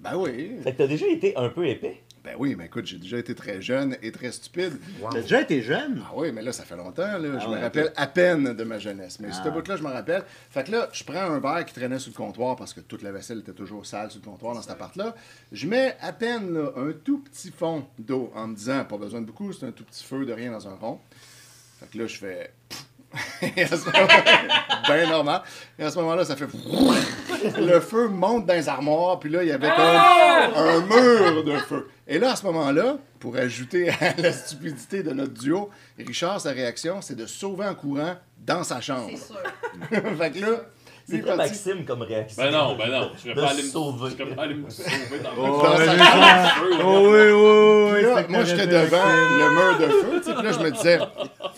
ben oui. Fait que t'as déjà été un peu épais. Ben oui, mais écoute, j'ai déjà été très jeune et très stupide. T'as déjà été jeune? Ah oui, mais là, ça fait longtemps, là. Je Ah me rappelle à peine de ma jeunesse. Mais Ah. ce bout-là, je me rappelle. Fait que là, je prends un verre qui traînait sur le comptoir parce que toute la vaisselle était toujours sale sur le comptoir dans cet appart-là. Je mets à peine là, un tout petit fond d'eau en me disant, pas besoin de beaucoup, c'est un tout petit feu de rien dans un rond. Fait que là, je fais. Et à ce moment- ben normal. Et à ce moment-là, ça fait. Le feu monte dans les armoires, puis là, il y avait comme un mur de feu. Et là, à ce moment-là, pour ajouter à la stupidité de notre duo, Richard, sa réaction, c'est de sauver en courant dans sa chambre. C'est sûr. fait que là, C'est parti- Maxime comme réaction? Ben non, ben non. Je serais De pas allé me sauver. Je serais pas allé me sauver dans Oh, Dans mais sa je- chambre. Oh oui, oui, oui. là, moi, j'étais devant le mur de feu. tu sais, Puis là, je me disais,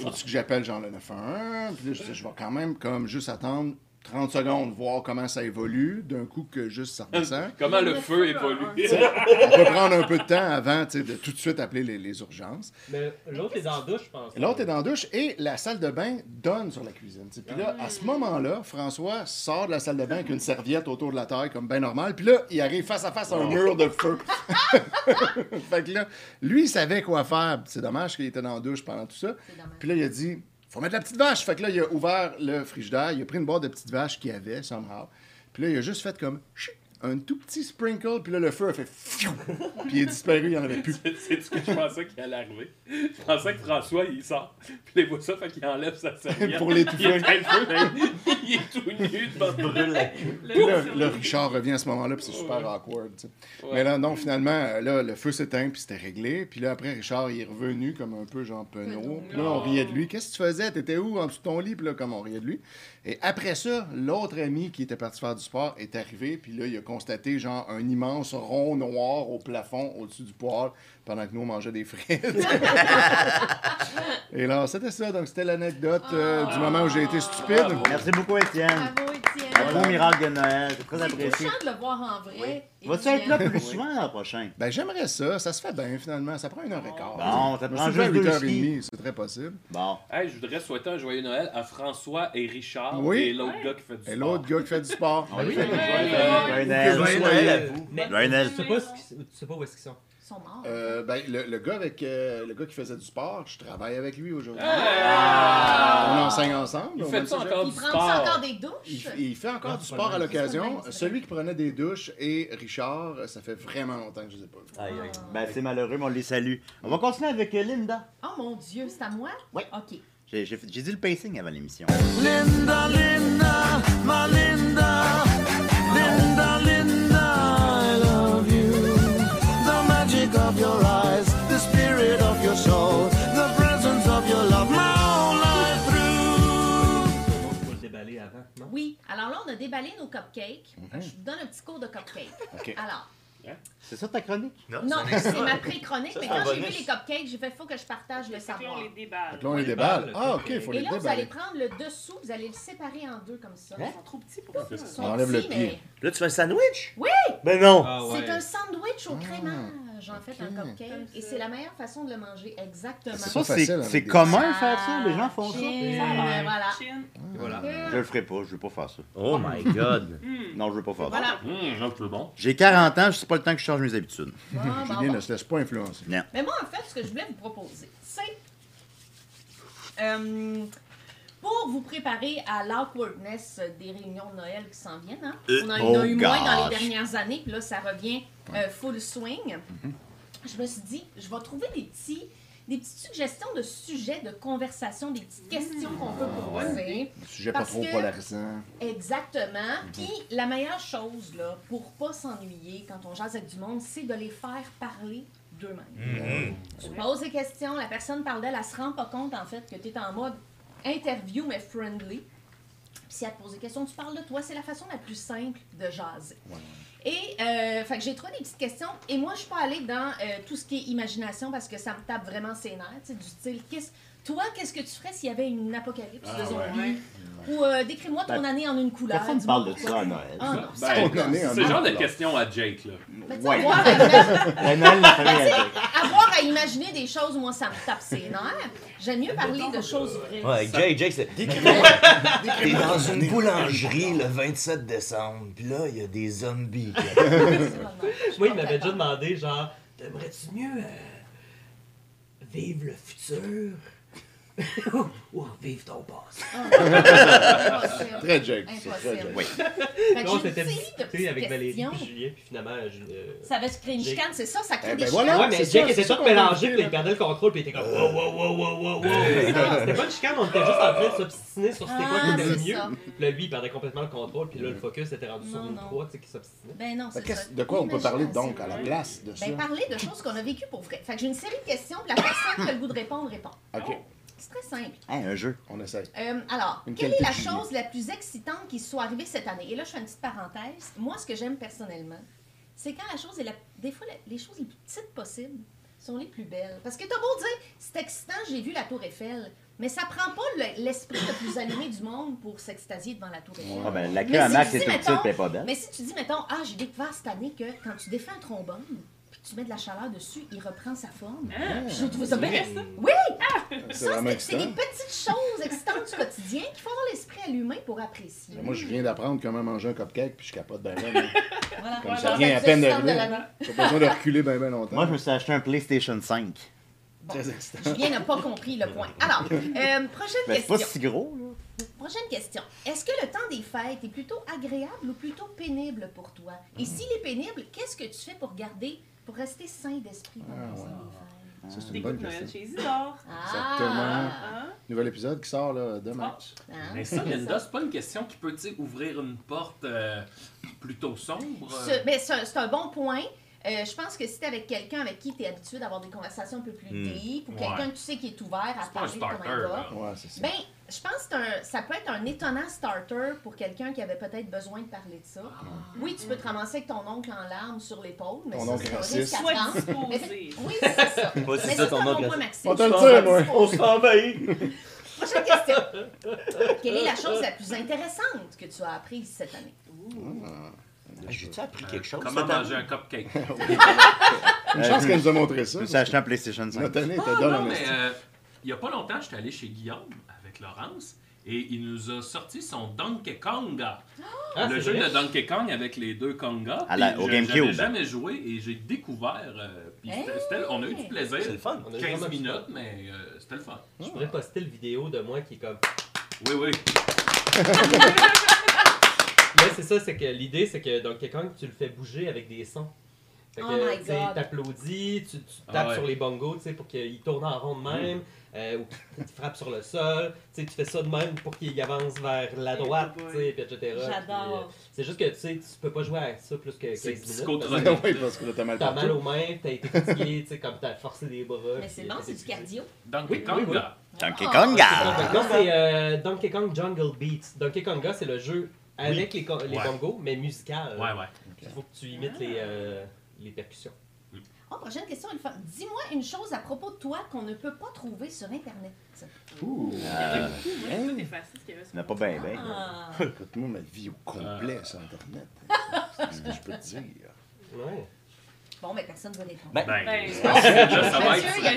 faut-tu que j'appelle genre le 911? Puis là, je disais, je vais quand même comme juste attendre 30 secondes, voir comment ça évolue, d'un coup que juste ça redescend. Comment le feu évolue. On peut prendre un peu de temps avant de tout de suite appeler les, les urgences. Mais l'autre est dans la douche, je pense. L'autre est dans la douche et la salle de bain donne sur la cuisine. Puis là, à ce moment-là, François sort de la salle de bain avec une serviette autour de la taille, comme bien normal. Puis là, il arrive face à face à un mur de feu. fait que là, lui, il savait quoi faire. C'est dommage qu'il était dans la douche pendant tout ça. Puis là, il a dit faut mettre la petite vache. Fait que là, il a ouvert le frigidaire, il a pris une boîte de petites vaches qu'il avait, somehow. Puis là, il a juste fait comme chut, un tout petit sprinkle, puis là, le feu a fait fiou, puis il est disparu, il n'y en avait plus. C'est ce que je pensais qu'il allait arriver. Je pensais que François, il sort, puis il voit ça, fait qu'il enlève sa serviette. Pour. Il de feu, mais il est tout nu devant Brûle la queue. Puis là, là, Richard revient à ce moment-là, puis c'est super awkward. Mais là, non, finalement, là, le feu s'éteint, puis c'était réglé. Puis là, après, Richard, il est revenu comme un peu genre penaud. Penaud. Puis là, on riait de lui. Qu'est-ce que tu faisais? T'étais où en dessous de ton lit? Puis là, comme on riait de lui. Et après ça, l'autre ami qui était parti faire du sport est arrivé, puis là, il a constaté genre un immense rond noir au plafond au-dessus du poêle pendant que nous, on mangeait des frites. Et là, c'était ça. Donc, c'était l'anecdote euh, du moment où j'ai été stupide. Merci beaucoup, Étienne. Bravo, Un beau miracle de Noël. C'est très C'est apprécié. touchant de le voir en vrai. Vas-tu être là plus souvent l'an prochain? Ben, j'aimerais ça. Ça se fait bien, finalement. Ça prend une heure et quart. Bon, ça prend C'est à juste deux 8h30, c'est très possible. Bon. Hey, je voudrais souhaiter un joyeux Noël à François et Richard Oui. et l'autre gars qui fait du Et sport. l'autre gars qui fait du sport. Oui. Fait que- Joyeux Noël. Joyeux Noël à vous. Mais Joyeux Noël. tu sais pas où est-ce qu'ils sont. Ils sont morts. Euh, ben, le, le gars avec euh, le gars qui faisait du sport, je travaille avec lui aujourd'hui. Ah! On enseigne ensemble. Il fait ça encore du prennent sport. ça encore des Il, douches? il fait encore Non, du sport à l'occasion. Celui qui prenait des douches et Richard, ça fait vraiment longtemps que je les ai pas vus. Aïe, aïe. Ben, c'est malheureux, mais on les salue. On va continuer avec euh, Linda. Oh mon Dieu, c'est à moi? Oui. OK. J'ai dit le pacing avant l'émission. Linda, Linda, my Linda, Alors là, on a déballé nos cupcakes. Je vous donne un petit cours de cupcakes. Alors, C'est ça ta chronique? non, c'est ma pré-chronique, mais quand j'ai vu les cupcakes, j'ai fait faut que je partage le que là, savoir. on les déballe. Là, on les déballe. Ah, ok. ok, il faut Et les là, vous allez déballer. prendre le dessous, vous allez le séparer en deux comme ça. Ils sont trop petits pour ça. On enlève le pied. mais Là, tu fais un sandwich? Oui! Ben non! Ah C'est un sandwich au crémage. J'en fais un cupcake. Et c'est la meilleure façon de le manger, exactement. C'est Ça, c'est des- commun faire ça. Les gens font ça. Chin, Ah, voilà. Voilà. Je le ferai pas, je veux pas faire ça. Oh my god. Hmm. Non, je veux pas faire ça. Voilà. Bon. J'ai 40 ans, je sais pas le temps que je change mes habitudes. Bon, bon, Julien bon. ne se laisse pas influencer. Mais moi, en fait, ce que je voulais vous proposer, c'est euh, pour vous préparer à l'awkwardness des réunions de Noël qui s'en viennent. Hein? Euh, On en a oh eu moins dans les dernières années, puis là, ça revient euh, full swing. Je me suis dit, je vais trouver des petits. Des petites suggestions de sujets de conversation, des petites questions qu'on peut poser. Un sujet pas trop que- polarisant. Exactement. Puis la meilleure chose, là, pour pas s'ennuyer quand on jase avec du monde, c'est de les faire parler d'eux-mêmes. Tu poses des questions, la personne parle d'elle, elle se rend pas compte, en fait, que tu es en mode interview, mais friendly. Puis si elle te pose des questions, tu parles de toi. C'est la façon la plus simple de jaser. Et, euh, fait que j'ai trouvé des petites questions. Et moi, je suis pas allée dans euh, tout ce qui est imagination parce que ça me tape vraiment ses nerfs. Du style, qu'est-ce- toi, qu'est-ce que tu ferais s'il y avait une apocalypse de zombies? Ou euh, décris-moi ton Ben, année en une couleur. Personne ne dis-moi parle de ça à Noël. Ah non, Ben, C'est le genre de alors. questions à Jake, là. Ouais. à, Noël, la famille avoir à imaginer des choses, moi, ça me tape ses nerfs. J'aime mieux parler de choses vraies. Ouais, Jake, Jake, c'est. T'es dans une boulangerie le 27 décembre, puis là, il y a des zombies. Moi, il m'avait déjà demandé, genre, t'aimerais-tu mieux euh, vivre le futur ou vivre ton passé? Impossible. Très Jake. Très. Jake. Oui. Fait que Non, c'était série de discuté avec Valérie puis Julien, puis finalement, je- euh, Ça va se créer une chicane, c'est ça, ça crée Eh des ben chicanes. voilà. Ouais, mais Jake était tout mélangé, puis il perdait le contrôle, puis il était comme wow, wow, wow, wow, wow, wow. C'était pas une chicane, on était juste en train de s'obstiner sur c'était quoi Ah, qui était le mieux. Puis là, lui, il perdait complètement le contrôle, puis là, le focus était rendu sur non. proie, tu sais, qui s'obstinait. Ben non, c'est ça. De quoi on peut parler donc à la place de ça? Ben, parler de choses qu'on a vécues pour vrai. Fait que j'ai une série de questions, puis la personne qui a le goût de répondre, répond. Ok, C'est très simple. Hein, un jeu. on essaye. Euh, alors, Une quelle est la chose la plus excitante qui soit arrivée cette année? Et là, je fais une petite parenthèse. Moi, ce que j'aime personnellement, c'est quand la chose est la... Des fois, la- les choses les plus petites possibles sont les plus belles. Parce que t'as beau dire, c'est excitant, j'ai vu la Tour Eiffel, mais ça prend pas le- l'esprit le plus allumé du monde pour s'extasier devant la Tour Eiffel. Ah ben, la Mais queue à si Max tu est dis, toute mettons- petite, elle est pas belle. Mais si tu dis, mettons, ah, j'ai découvert cette année que quand tu défais un trombone, tu mets de la chaleur dessus, il reprend sa forme. Puis J'ai trouvé ça bien. Oui! C'est Ça, c'est des petites choses excitantes du quotidien qu'il faut avoir l'esprit allumé pour apprécier. Moi, je viens d'apprendre comment manger un cupcake, puis je capote ben ben. Voilà. Comme ça Voilà. vient à peine de d'arriver. l'année. Pas besoin de reculer ben ben longtemps. Moi, je me suis acheté un PlayStation 5. Très excitant. Julien n'a pas compris le point. Alors, euh, prochaine Ben, c'est pas question. si gros, là. Prochaine question. Est-ce que le temps des fêtes est plutôt agréable ou plutôt pénible pour toi? Et s'il est pénible, qu'est-ce que tu fais pour garder, pour rester sain d'esprit pendant Ah, fêtes? Ça, c'est une bonne de Noël question. chez Isidore. Exactement. Hein? Nouvel épisode qui sort là, demain. Mais ça, Linda, c'est pas une question qui peut ouvrir une porte euh, plutôt sombre. euh. Ce- mais c'est un- bon point. Euh, je pense que si t'es avec quelqu'un avec qui tu es habitué d'avoir des conversations un peu plus Hmm. deep, ou Ouais. quelqu'un que tu sais qui est ouvert à C'est pas un parler de comment starter. il va, là. Ouais, c'est ça. Ben, je pense que un- ça peut être un étonnant starter pour quelqu'un qui avait peut-être besoin de parler de ça. Oui, tu peux te ramasser avec ton oncle en larmes sur l'épaule, mais Ton ça, oncle raciste. Mais-. Oui, c'est ça. Mais c'est ça, ton bon oncle. point, Maxime. On te le Je dit, On! Prochaine question. Quelle est la chose la plus intéressante que tu as apprise cette année? J'ai-tu appris quelque chose? Comment manger un cupcake? Une chance qu'elle nous a montré ça. Je me suis acheté un PlayStation 5. Notre année était Ah, euh, il y a pas longtemps, j'étais allé chez Guillaume avec Laurence et il nous a sorti son Donkey Konga. Ah, le jeu vrai? de Donkey Kong avec les deux Konga. À la- au je- GameCube. J'avais jamais joué et j'ai découvert. euh, Hey! c'était- c'était- on a eu du plaisir. C'est le fun. On a 15 vraiment du minutes, fun. mais euh, c'était le fun. Je pourrais poster le vidéo de moi qui est comme. Oui, oui. Mais c'est ça, c'est que l'idée, c'est que Donkey Kong, tu le fais bouger avec des sons. Fait que, Oh my tu God. t'applaudis, tu, tu Ah tapes ouais. sur les bongos, tu sais, pour qu'il tourne en rond de même, euh, ou tu frappes sur le sol, tu sais, tu fais ça de même pour qu'il avance vers la droite, tu sais, puis etc. Euh, J'adore. c'est juste que, tu sais, tu peux pas jouer à ça plus que 15 C'est minutes. psychotronique. oui, parce que t'as mal T'as mal aux mains, t'as été fatigué, tu sais, comme t'as forcé les bras. Mais c'est bon, c'est du cardio. Donkey Oui, oui, Konga. Donkey Ah, Konga! C'est euh, Donkey Kong Jungle Beats. Donkey Konga, c'est le jeu avec les, co- les Ouais. bongos, mais musical. Ouais, ouais. Il faut que tu imites les, euh, les percussions. Oh, prochaine question, une fois. Dis-moi une chose à propos de toi qu'on ne peut pas trouver sur Internet. Ouh. Il y avait beaucoup. Moi, j'ai tout effacé ce qu'il y avait sur Il n'y en a pas bien, bien. Ah. Écoute, moi, ma vie au complet sur Internet. C'est ce que je peux te dire. Ouais. Bon, mais personne ne va répondre. Ben, Ben, Ben,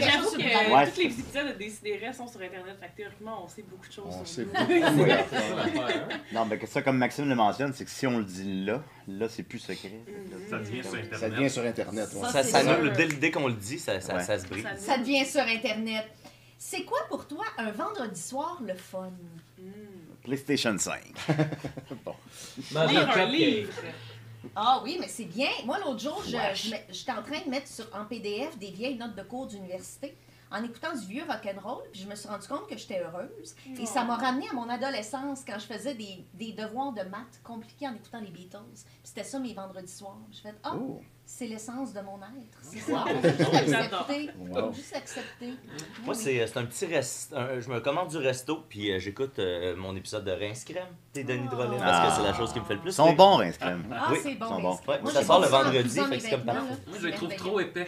J'avoue que sur Ouais. tous les épisodes de Décideret sont sur Internet. Fait théoriquement, on sait beaucoup de choses. On sur sait beaucoup. Hein? Non, mais que ça, comme Maxime le mentionne, c'est que si on le dit là, là, c'est plus secret. Ça devient sur Ça Internet. devient sur Internet. ouais. Ça, Ça c'est s'annule sûr. dès, dès qu'on le dit, ça, ça, Ouais. ça se brise. Ça devient sur Internet. C'est quoi pour toi un vendredi soir le fun? Mm. PlayStation 5. Manger Lire un livre. Ah oui, mais c'est bien. Moi, l'autre jour, je- Wesh. je j'étais en train de mettre sur, en PDF des vieilles notes de cours d'université en écoutant du vieux rock'n'roll, puis je me suis rendu compte que j'étais heureuse. Et ça m'a ramené à mon adolescence quand je faisais des, des devoirs de maths compliqués en écoutant les Beatles. Puis c'était ça mes vendredis soirs. Je fais Ah, Oh. c'est l'essence de mon être. C'est ça. Juste accepter. Wow. Juste accepter. Moi, Oui. c'est c'est un petit resto. Je me commande du resto, puis euh, j'écoute euh, mon épisode de Rince Crème, des Denis Drolet, parce que c'est la chose qui me fait le plus. Ils sont bons, Rince Crème. Ah, Oui, c'est bon. ils sont bons. c'est- Ouais, moi, ça sort le vendredi, fait c'est comme parfait. Moi, je les trouve trop épais.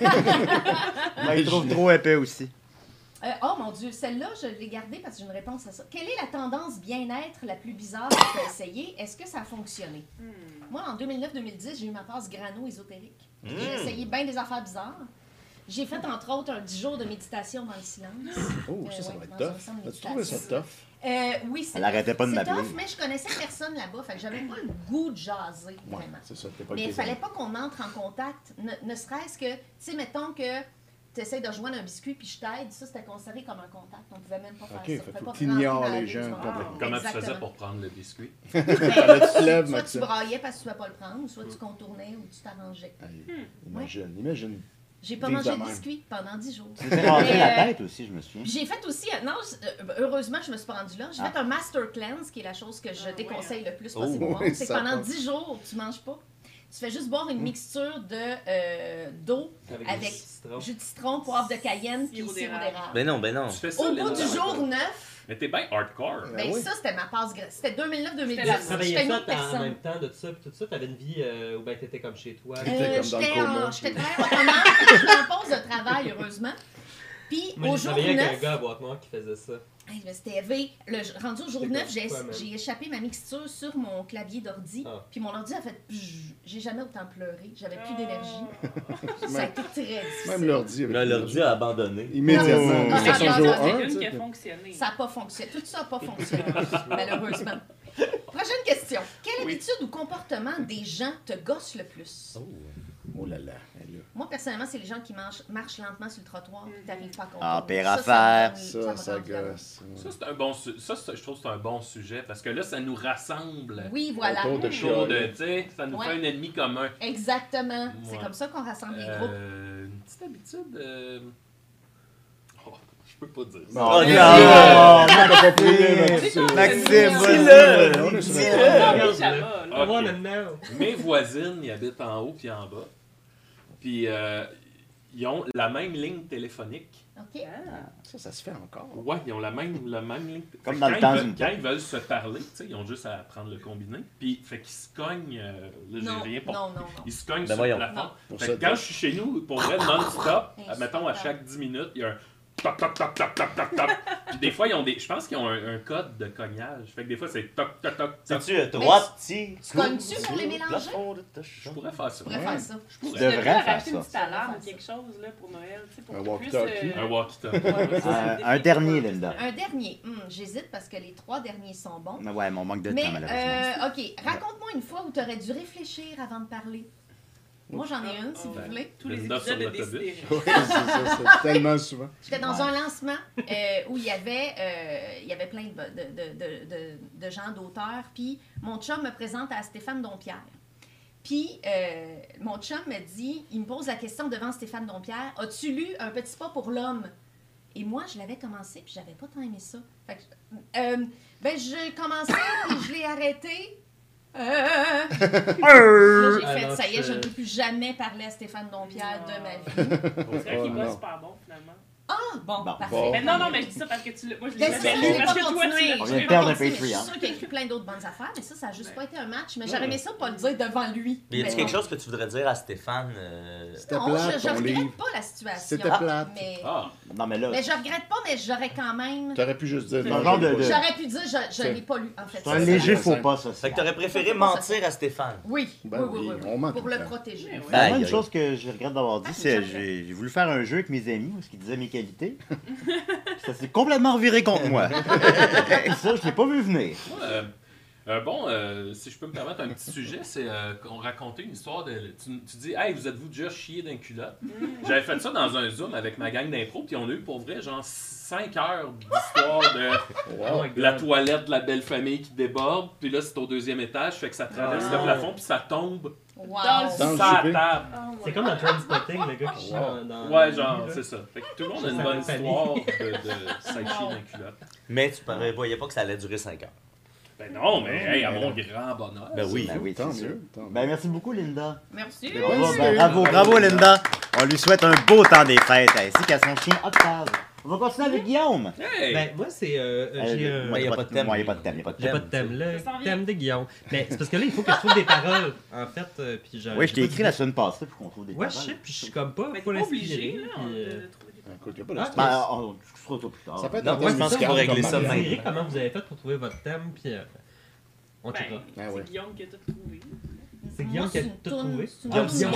Ben, ils trouvent trop épais aussi. Euh, oh mon Dieu, celle-là, je l'ai gardée parce que j'ai une réponse à ça. Quelle est la tendance bien-être la plus bizarre que tu as essayée? Est-ce que ça a fonctionné? Hmm. Moi, en 2009-2010, j'ai eu ma passe grano-ésotérique. Mm. J'ai essayé bien des affaires bizarres. J'ai fait, entre autres, un 10 jours de méditation dans le silence. Oh, Euh, ça, ça ouais, va être tough. As-tu trouvé ça tough? Euh, oui, c'est Elle arrêtait pas de m'appeler. tough, mais je connaissais personne là-bas, fait que j'avais pas le goût de jaser, Ouais, vraiment. c'est ça. Pas Mais il fallait pas qu'on entre en contact, ne, ne serait-ce que, tu sais, mettons que tu essaies de rejoindre un biscuit puis je t'aide, ça c'était considéré comme un contact. On pouvait même pas faire Ok, ça. pouvait faut que les gens complètement. Comment tu faisais pour prendre le biscuit? Ben, tu lèves, soit tu braillais parce que tu ne pouvais pas le prendre, ou soit tu contournais ou tu t'arrangeais. Hey, Imagine, imagine. J'ai pas mangé de biscuits pendant 10 jours. Tu la euh, tête aussi, je me souviens. J'ai fait aussi, euh, non, je- euh, heureusement, je me suis pas rendue là. J'ai Ah. fait un master cleanse, qui est la chose que je Ah, déconseille le plus Oh. possible C'est que pendant passe. 10 jours, tu manges pas. Tu fais juste boire une mixture de euh, d'eau Avec, avec du citron. jus de citron, poivre de cayenne puis Sirop d'érable. Ben non, ben non. Tu fais ça, Au bout du jour 9, Mais t'es bien hardcore. ben oui. ça, c'était ma passe C'était 2009-2010. C'était la- Tu J'étais travaillais une ça autre en- en personne. même temps de tout ça, puis tout ça, t'avais une vie euh, où ben t'étais comme chez toi. T'étais Euh, comme dans le J'étais coma, en- tu j'étais sais. très autonome, j'étais en pause de travail, heureusement. Puis Moi, au jour avec un 9, gars à boîte noire qui faisait ça. Hey, élevé. Le, rendu au jour C'était 9, comme j'ai j'ai échappé ma mixture sur mon clavier d'ordi. Ah. Puis mon ordi a fait. J'ai jamais autant pleuré. J'avais Ah. plus d'énergie. Ça a été très difficile. Même l'ordi. avec Là, le- l'ordi a abandonné. Immédiatement. Ah, ah, jour ah, C'est 1. une tu qui a fonctionné. Ça n'a pas fonctionné. Tout ça n'a pas fonctionné, malheureusement. Prochaine question. Quelle Oui. habitude ou comportement des gens te gosse le plus? Oh là là. elle là. Moi, personnellement, c'est les gens qui marchent, marchent lentement sur le trottoir et t'arrives pas à contourner. Ah, pire Ça, ça affaire. Ça, ça gosse. Ça, c'est un bon su- ça, c'est- je trouve que c'est un bon sujet parce que là, ça nous rassemble. Oui, voilà. Autour de Autour de, chialer. tu sais, ça nous Ouais. fait un ennemi commun. Exactement. C'est Ouais. comme ça qu'on rassemble les groupes. Euh, une petite habitude. euh, oh, je peux pas dire ça. Non, Oh, non, pas Maxime. Maxime, Dis-le! On est sur Dis-le! Ah, oui. Ok. Know. Mes voisines, ils habitent en haut puis en bas. Puis euh, ils ont la même ligne téléphonique. OK. Ça, ça se fait encore. Ouais, ils ont la même, la même ligne. Comme Fait dans le quand temps ils veulent- d'une Quand ils veulent se parler, tu sais, ils ont juste à prendre le combiné. Puis, fait qu'ils se cognent. euh, là, j'ai rien pour. non, non, non. Ils se cognent Ben sur voyons. le plafond. Fait que quand je suis chez nous, pour vrai, non-stop, mettons à chaque 10 minutes, il y a un toc, toc, toc, toc, toc, toc, toc. Puis des fois, ils ont des. Je pense qu'ils ont un, un code de cognage. Fait que des fois, c'est toc, toc, toc, toc. C'est-tu euh, droite, petit tu cognes-tu pour les mélanger? Je pourrais faire ça. Je pourrais faire ça. Je pourrais. Tu devrais faire racheter une ça. petite alarme ou quelque chose là, pour Noël. pour Un walkie-talkie. euh, Un walkie-talkie. ça, Un, dernier, Linda. Un dernier. Hum, J'hésite parce que les trois derniers sont bons. Mais ouais, mon manque de temps, malheureusement. euh, OK. Raconte-moi une fois où tu aurais dû réfléchir avant de parler. Moi, j'en ai une, si vous Ben, voulez. Tous les épisodes de. Oui, c'est ça. C'est tellement souvent. J'étais dans un lancement euh, où il y avait, euh, il y avait plein de, de, de, de, de- de gens, d'auteurs. Puis mon chum me présente à Stéphane Dompierre. Puis euh, mon chum me dit, il me pose la question devant Stéphane Dompierre, as-tu lu Un petit pas pour l'homme Et moi, je l'avais commencé, puis j'avais pas tant aimé ça. Fait que, euh, ben, j'ai commencé, puis je l'ai arrêté. Euh, Là, j'ai fait, ça y est, je je- ne peux plus jamais parler à Stéphane Dompierre de ma vie. C'est vrai qu'il non. super bon finalement. Ah, bon, Bon, parfait. bon. Mais non, non, mais je dis ça parce que tu l'as. Moi, je l'ai sûr, jamais je l'ai parce que toi, tu l'as On vient l'ai de perdre un Patreon. Je suis sûre qu'il a écrit plein d'autres bonnes affaires, mais ça, ça a juste pas été un match. Mais j'aurais aimé ça pas le dire devant lui. Mais y a-tu Mais quelque non. chose que tu voudrais dire à Stéphane euh, C'était Non, plate, je, je ton regrette livre. pas la situation. C'était plate. Mais, Ah, Non, mais là, mais je regrette pas, mais j'aurais quand même. T'aurais pu juste dire. Non, genre je l'ai de- de-. J'aurais pu dire, je, je C'est- l'ai pas lu, en fait. c'est un ça. léger faux pas, ça. Fait que t'aurais préféré mentir à Stéphane. Oui, Ben oui, oui, oui, oui, oui, on ment Pour le le temps. protéger. Ben, moi, Aïe, une aïe. chose que je regrette d'avoir dit, Ah, c'est que j'ai j'ai voulu faire un jeu avec mes amis, où ce qu'ils disaient mes ça s'est complètement reviré contre moi. ça, je l'ai pas vu venir. euh, euh, bon, euh, si je peux me permettre un petit sujet, c'est euh, qu'on racontait une histoire de. Tu, tu dis, hey, vous êtes-vous déjà chié d'un culotte? J'avais fait ça dans un Zoom avec ma gang d'impro, puis on a eu pour vrai genre 5 heures d'histoire de Oh la toilette de la belle famille qui déborde, puis là c'est au deuxième étage, fait que ça traverse Ah. le plafond, puis ça tombe Wow. Dans le Dans souper. table. Oh C'est comme dans Transpotting, le gars qui chie dans, dans Ouais, genre, c'est ça. Fait que tout le monde a une bonne histoire de, de s'acheter Wow. d'un culotte. Mais tu ne voyais pas que ça allait durer 5 heures. Ben non, mais hey, à mais mon grand bonheur. Ben oui. Ben oui, Tant mieux. tant mieux. Ben, merci beaucoup, Linda. Merci. Bravo, ben, bravo, bravo, Linda. On lui souhaite un beau temps des fêtes, ainsi qu'à son chien Octave. On va continuer avec Guillaume. Hey! Ben, moi, c'est. Euh, euh, j'ai Euh, un- moi, y il a n'y pas de thème. Moi, il n'y a pas de thème. il y a pas de J'ai thème. pas de thème, vient. Thème de Guillaume. Mais c'est parce que là, il faut que je trouve des paroles, en fait. euh, puis j'ai- Oui, je j'ai t'ai écrit la semaine passée pour qu'on trouve des Ouais, je paroles. sais, puis je suis comme pas. Mais Faut obligé, l'inspirer. là, puis, Écoute, y a pas de Ah, stress. Ben, on se ça plus tard. Ça peut être Non, un moi, je pense qu'il musical faut régler ça maintenant. comment vous avez fait pour trouver votre thème, puis on Ben. Ah c'est Guillaume qui a tout trouvé. C'est Guillaume qui a tout trouvé. Ah, Guillaume.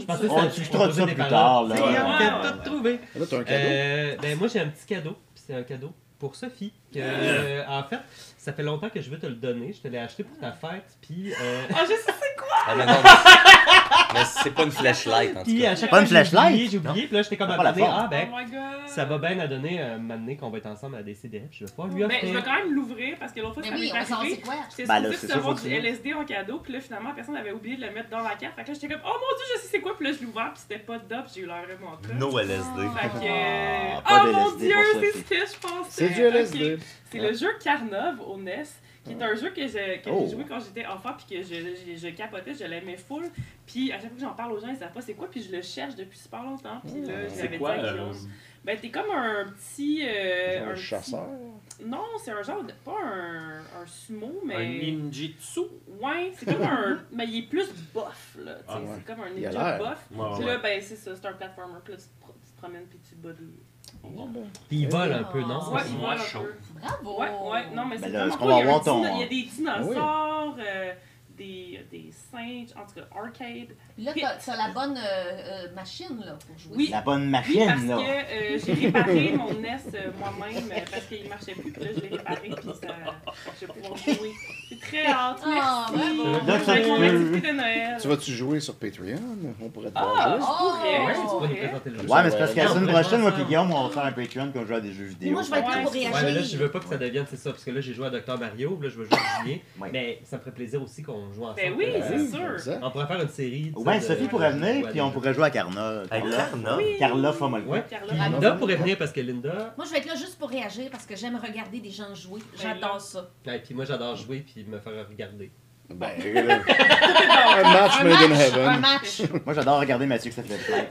Je pensais que c'était- proposait plus tard. C'est Guillaume qui a tout trouvé. Là, t'as un cadeau? Euh, ben moi j'ai un petit cadeau, puis c'est un cadeau pour Sophie. Que, euh, en fait, ça fait longtemps que je veux te le donner. Je te l'ai acheté pour ta fête, puis euh, Ah, je sais c'est quoi! Ah, mais non, mais- mais c'est pas une flashlight en tout puis cas. Pas fois une flashlight? j'ai oublié, puis là j'étais comme Pas à donner, ah ben oh ça va bien à donner un moment donné qu'on va être ensemble à décider. Je vais pouvoir lui Mais je vais offrir. quand même l'ouvrir parce que l'autre fois, ça m'est arrivé. J'étais Ben supposée recevoir du. LSD en cadeau, puis là, finalement, personne avait oublié de le mettre dans la carte. Fait que là, j'étais comme, oh mon dieu, je sais c'est quoi, puis là, je l'ai ouvert, puis c'était pas dedans, puis j'ai eu l'air vraiment triste. No LSD. Fait que. euh, Ah, pas oh de mon dieu, c'est ce que je pensais. C'est du. LSD. C'est le jeu Carnov au NES, qui est un jeu que j'ai que Oh. j'ai joué quand j'étais enfant, puis que je, je, je capotais, je l'aimais full. Puis à chaque fois que j'en parle aux gens, ils savent pas c'est quoi, puis je le cherche depuis super longtemps. Puis là, C'est j'avais quoi? dit à Ben, t'es comme un petit. euh, un petit- chasseur? Non, c'est un genre de. Pas un, un sumo, mais. Un ninjitsu? Ouais, c'est comme un. mais il est plus buff, là. Ah ouais. C'est comme un Il a ninja buff. Ouais, Puis ouais. là, ben, c'est ça, c'est un platformer. Puis là, tu te, promènes, puis tu bats. Puis il vole un peu, non? Ouais, il vole un chaud. peu. Bravo. Ouais, ouais, non, mais Ben c'est vraiment cool. Il y a un avoir ton- dino- Il y a des dinosaures, euh, des, des singes, en tout cas, arcade. Puis là, t'as t'as la bonne euh, euh, machine là, pour jouer. Oui. La bonne Oui, machine, parce là. que euh, j'ai réparé mon NES euh, moi-même euh, parce qu'il marchait plus, puis là, je l'ai réparé, puis ça, je vais pouvoir jouer. C'est très hâte. Ah, Merci. mon activité de Noël. Tu vas-tu jouer sur Patreon? On pourrait te Ah, voir jouer. je pourrais, Oh. Tu vas nous pourrais. présenter le jeu. Ouais, mais c'est parce que la Ouais, semaine on prochaine, moi jouer et Guillaume, on va faire un Patreon comme joue à des jeux Mais vidéo. moi, je vais être là pour Ouais, réagir. Ouais, mais là, je veux pas que ça devienne, c'est ça, parce que là, j'ai joué à Dr. Mario, là, je veux jouer à Julien. Ouais. Mais ça me ferait plaisir aussi qu'on joue ensemble. Ben oui, Euh, c'est sûr. On pourrait faire une série. Ou bien de- Sophie pourrait venir, puis on pourrait jouer à Carna. Carna. Oui. Carla Fomalco. Ouais. Linda pourrait venir parce que Linda. Moi, je vais être là juste pour réagir parce que j'aime regarder des gens jouer. J'adore ça. Et puis moi, j'adore jouer puis me faire regarder. Ben, euh, un match made in Un heaven. match. Moi, j'adore regarder Mathieu qui ça fait plein.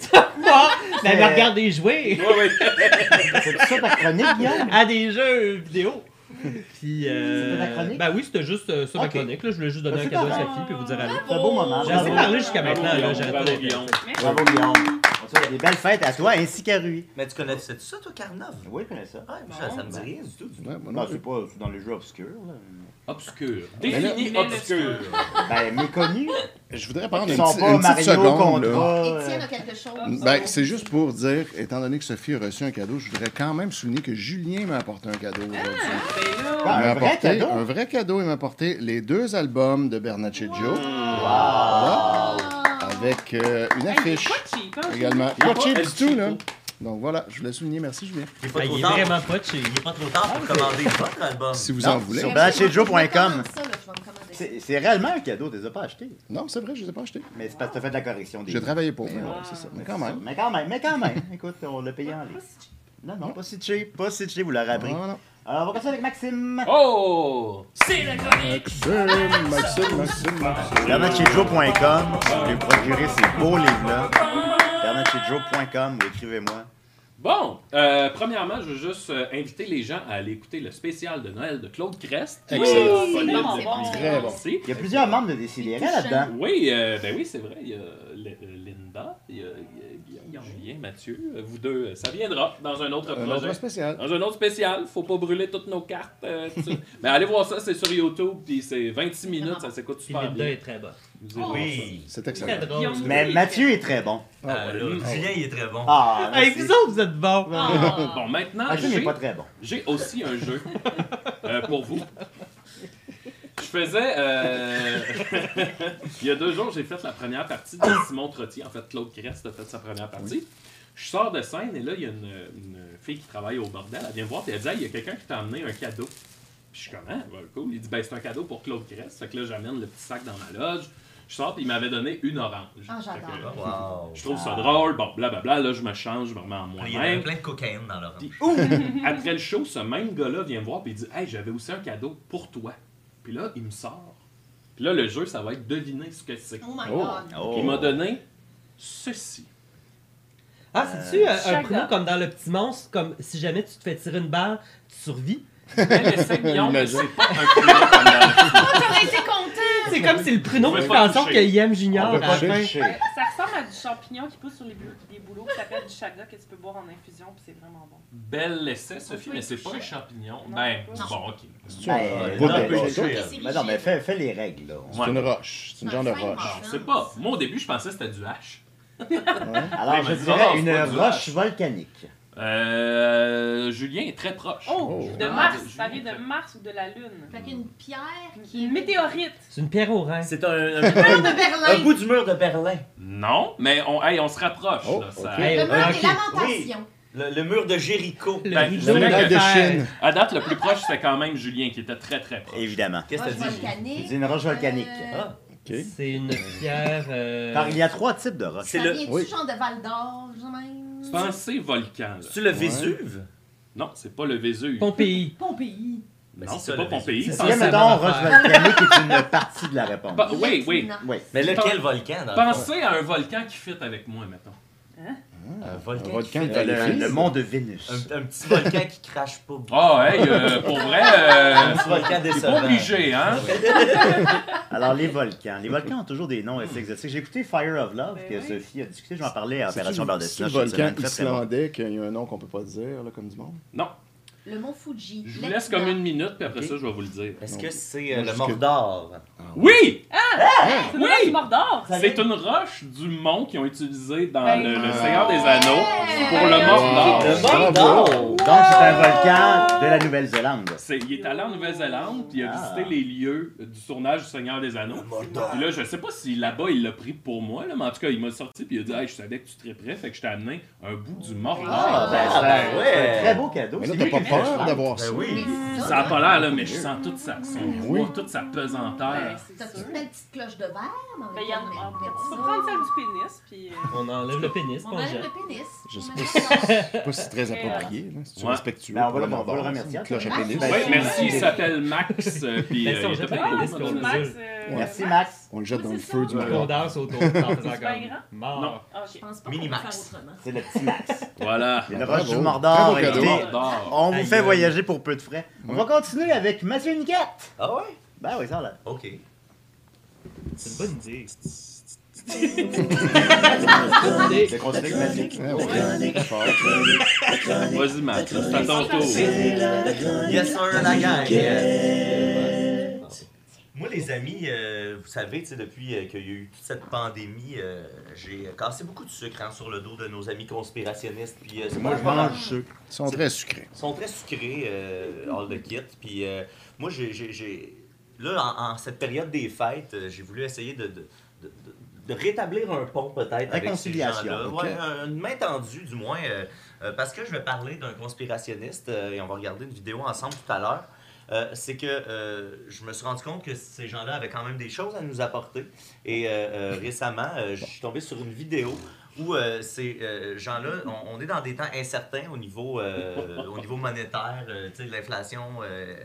Mais me regarder jouer C'est ça ta chronique, Guillaume? à des jeux vidéo. Puis. Euh, C'était ta chronique? Ben oui, c'était juste euh, ça ma Ok. chronique. Là. Je voulais juste donner Ben, un c'est cadeau à correct. Sophie puis vous dire allô. C'est un beau moment. J'ai assez Bravo. parlé jusqu'à maintenant. Là, Guillaume, j'arrête bravo, pas d'être- Guillaume. Bravo, Guillaume. On souhaite des belles fêtes à toi ainsi qu'à Rui. Mais tu connais ça, toi, Carnov? Oui, je connais ça. Ouais, ça, ça me dit rien du tout. Du tout. Ouais, moi Non, non c'est pas c'est dans les jeux obscurs. là. Obscur. Défini obscur. Ben, méconnus. Je voudrais prendre Ils une, sont petite- pas une petite Mario seconde. là. Étienne a quelque chose. Ben, c'est juste pour dire, étant donné que Sophie a reçu un cadeau, je voudrais quand même souligner que Julien m'a apporté un cadeau aujourd'hui. Ben Il là, Ah, m'a un vrai apporté cadeau? un vrai cadeau. Il m'a apporté les deux albums de Bernaccio Ah. Avec euh, une hey, affiche pas cheap, hein, également. Pas cheap Elle du tout, là. Donc voilà, je voulais souligner. Merci, Julien. Il est pas Ah, trop il est tard. vraiment pas cheap. Il est pas trop tard pour commander votre album. Si vous en voulez. sur ça. C'est réellement un cadeau, tu les as pas achetés. Non, c'est vrai, je ne les ai pas achetés. Mais c'est parce que tu as fait de la correction J'ai travaillé pour, mais ouais, c'est ça. Mais quand même. Mais quand même, mais quand même. Écoute, on l'a payé en ligne. Non, non, pas si cheap, pas si cheap, vous l'aurez appris. Alors, on va commencer avec Maxime. Oh! C'est la chronique. Maxime, Maxime, Maxime, Maxime. bernardchez-joe.com, si vous voulez procurer ces beaux livres-là. bernardchez-joe.com ou écrivez-moi. Bon, euh, premièrement, je veux juste euh, inviter les gens à aller écouter le spécial de Noël de Claude Crest. Excellent. disponible bon, depuis bon. Très bon. ici. Il y a plusieurs membres de Décidérés là-dedans. Oui, euh, ben oui, c'est vrai. Il y a Linda, il y a, Julien, Mathieu. Euh, Vous deux, euh, ça viendra dans un autre Un projet. autre spécial. Dans un autre spécial, faut pas brûler toutes nos cartes. euh, tout. Mais allez voir ça, c'est sur YouTube, puis c'est 26 minutes, ça s'écoute super Linda bien. est très irez voir Oui. C'est Très excellent. Mais Mathieu est très bon. Ah, là, Julien, il est très bon. Ah, Hey, merci. vous autres, vous êtes bons. Ah. Bon, maintenant, Mathieu n'est j'ai- pas très bon. J'ai aussi un jeu euh, pour vous. Je faisais. euh, Il y a deux jours, j'ai fait la première partie de Simon Trottier. En fait, Claude Crest a fait sa première partie. Je sors de scène et là, il y a une, une fille qui travaille au bordel. Elle vient me voir et elle dit Hey, il y a quelqu'un qui t'a amené un cadeau. Puis je suis comme Ah, ben, cool. Il dit Ben, c'est un cadeau pour Claude Crest. Fait que là, j'amène le petit sac dans ma loge. Je sors et il m'avait donné une orange. Ah, j'adore. Euh, Wow. Je trouve ça drôle. Bon, blablabla. Là, je me change, je me remets en Il y avait moi-même. plein de cocaïne dans l'orange. Puis, ouh, après le show, ce même gars-là vient me voir et il dit Hey, j'avais aussi un cadeau pour toi. Puis là, il me sort. Puis là, le jeu, ça va être deviner ce que c'est. Oh my Oh. god. Oh. Il m'a donné ceci. Ah, c'est-tu euh, un Chaque pruneau dent. comme dans le petit monstre, comme si jamais tu te fais tirer une balle, tu survis? Mais l'essai Guillaume, mais Imagine. c'est pas un pruneau comme dans. Oh, t'aurais été content! C'est comme si le pas fait en sorte qu'il aime Junior à la pas fin. Ça ressemble à du champignon qui pousse sur les bou- des bouleaux qui s'appelle du chaga que tu peux boire en infusion puis c'est vraiment bon. Bel essai, Sophie, mais c'est pas un champignon. Ben, Non. bon, ok. C'est Ben, non, Mais non, mais fais, fais les règles, là. C'est une roche. C'est une genre de roche. Je sais pas. Moi, au début, je pensais que c'était du H. Alors, je mais dirais une roche volcanique. Euh, Julien est très proche. Oh, là. de Ah, Mars, Julien ça vient de Mars ou de la Lune? Fait qu'une pierre qui est. Une météorite. C'est une pierre au rein. C'est un, un, Mur de un Berlin. bout du mur de Berlin. Non, mais on, hey, on se rapproche. Oh, là, ça- ok. Hey, Le mur des lamentations. Le, le mur de Jéricho. Le Ben, rideau je dirais de que- de fer. Chine. À date, le plus proche, c'était quand même Julien, qui était très très proche. Évidemment. Qu'est-ce que Roche t'as dit? volcanique. C'est une roche volcanique. Euh, Ah, OK. C'est une pierre. euh, Car il y a trois types de roches. C'est Ça le- vient-tu oui. genre de Val d'Or, genre même? Pensez volcan. là. C'est le Vésuve? Non, c'est pas le Vésuve. Pompéi. Pompéi. Ben, non, c'est c'est ça, pas Pompéi. Si, Pensez- mettons, roche volcanique est une partie de la réponse. Pa- oui, oui. Oui. Mais lequel volcan dans le fond? Pensez à un volcan qui fit avec moi, mettons. Un volcan, Un volcan qui fait de Le, le mont de Vénus. un, un petit volcan qui crache pas. Ah, hey, euh, pour vrai, Un euh, petit volcan c'est décevant. pas obligé, hein? Alors, les volcans. Les volcans ont toujours des noms assez exotiques. J'ai écouté Fire of Love, Ben que oui. Sophie a discuté. Je m'en parlais à Opération Bardestina. le volcan islandais qu'il y a un nom qu'on peut pas dire, là, comme du monde? Non, Le mont Fuji. je vous laisse comme une minute, puis après ça, je vais vous le dire. Est-ce que c'est euh, le Mordor? Oui! C'est une Oui! Mordor. C'est une roche du mont qu'ils ont utilisé dans Ben, le, le ah. Seigneur des Anneaux pour le. Mordor. Le Bravo! Mordor! Donc, c'est un volcan de la Nouvelle-Zélande. C'est- il est allé en Nouvelle-Zélande, puis il a Ah. visité les lieux du tournage du Seigneur des Anneaux. Puis là, je sais pas si là-bas il l'a pris pour moi, là, mais en tout cas, il m'a sorti puis il a dit hey, Je savais que tu serais prêt, fait que je t'ai amené un bout du Mordor. Ah, ben, c'est un- ben c'est ouais. un très beau cadeau. Mais là, C'est t'as lui pas qui fait le peur Ben ça? oui. Ça a pas l'air, là, mais je sens toute sa, son Oui. poids, toute sa pesanteur. Ben, c'est T'as-tu sûr. une belle petite cloche de verre Ben, y en a- peux ça? prendre celle du pénis, puis. euh, On enlève le pénis, On on enlève jette. le pénis. Je sais On pas si- pas c'est très approprié, là. Si tu Ouais. respectueux. Ben, on va le- le on va le Mordor, remercier. c'est une cloche à Max, pénis. Ben, Oui, si- merci, il s'appelle Max, puis Ben, on il on Merci, Max. On le jette Oui, dans le feu du On Mordor. danse autour en faisant C'est. Ah, Je pense pas le petit Max. Voilà. Bravo. roche du Mordor. On vous fait voyager pour peu de frais. On va continuer avec Mathieu Niquette. Ah ouais? Ben oui, ça là. Ok. C'est une bonne idée. C'est. Ah. Très fort. Vas-y, Max, c'est à ton tour. Yes sir, la gang! Moi, les amis, euh, vous savez, depuis euh, qu'il y a eu toute cette pandémie, euh, j'ai cassé beaucoup de sucre hein, sur le dos de nos amis conspirationnistes. Puis, euh, Moi, je mange ceux. Ils sont très sucrés. Ils sont très sucrés, euh, all the kit. Puis euh, moi, j'ai, j'ai- j'ai- là, en, en cette période des fêtes, euh, j'ai voulu essayer de, de, de- de- de rétablir un pont peut-être avec ces Réconciliation, gens-là. ok. Ouais, un- une main tendue, du moins, euh, euh, parce que je vais parler d'un conspirationniste euh, et on va regarder une vidéo ensemble tout à l'heure. Euh, c'est que euh, je me suis rendu compte que ces gens-là avaient quand même des choses à nous apporter. Et euh, récemment, je suis tombé sur une vidéo où euh, ces euh, gens-là, on, on est dans des temps incertains au niveau, euh, au niveau monétaire, euh, tu sais, l'inflation. euh,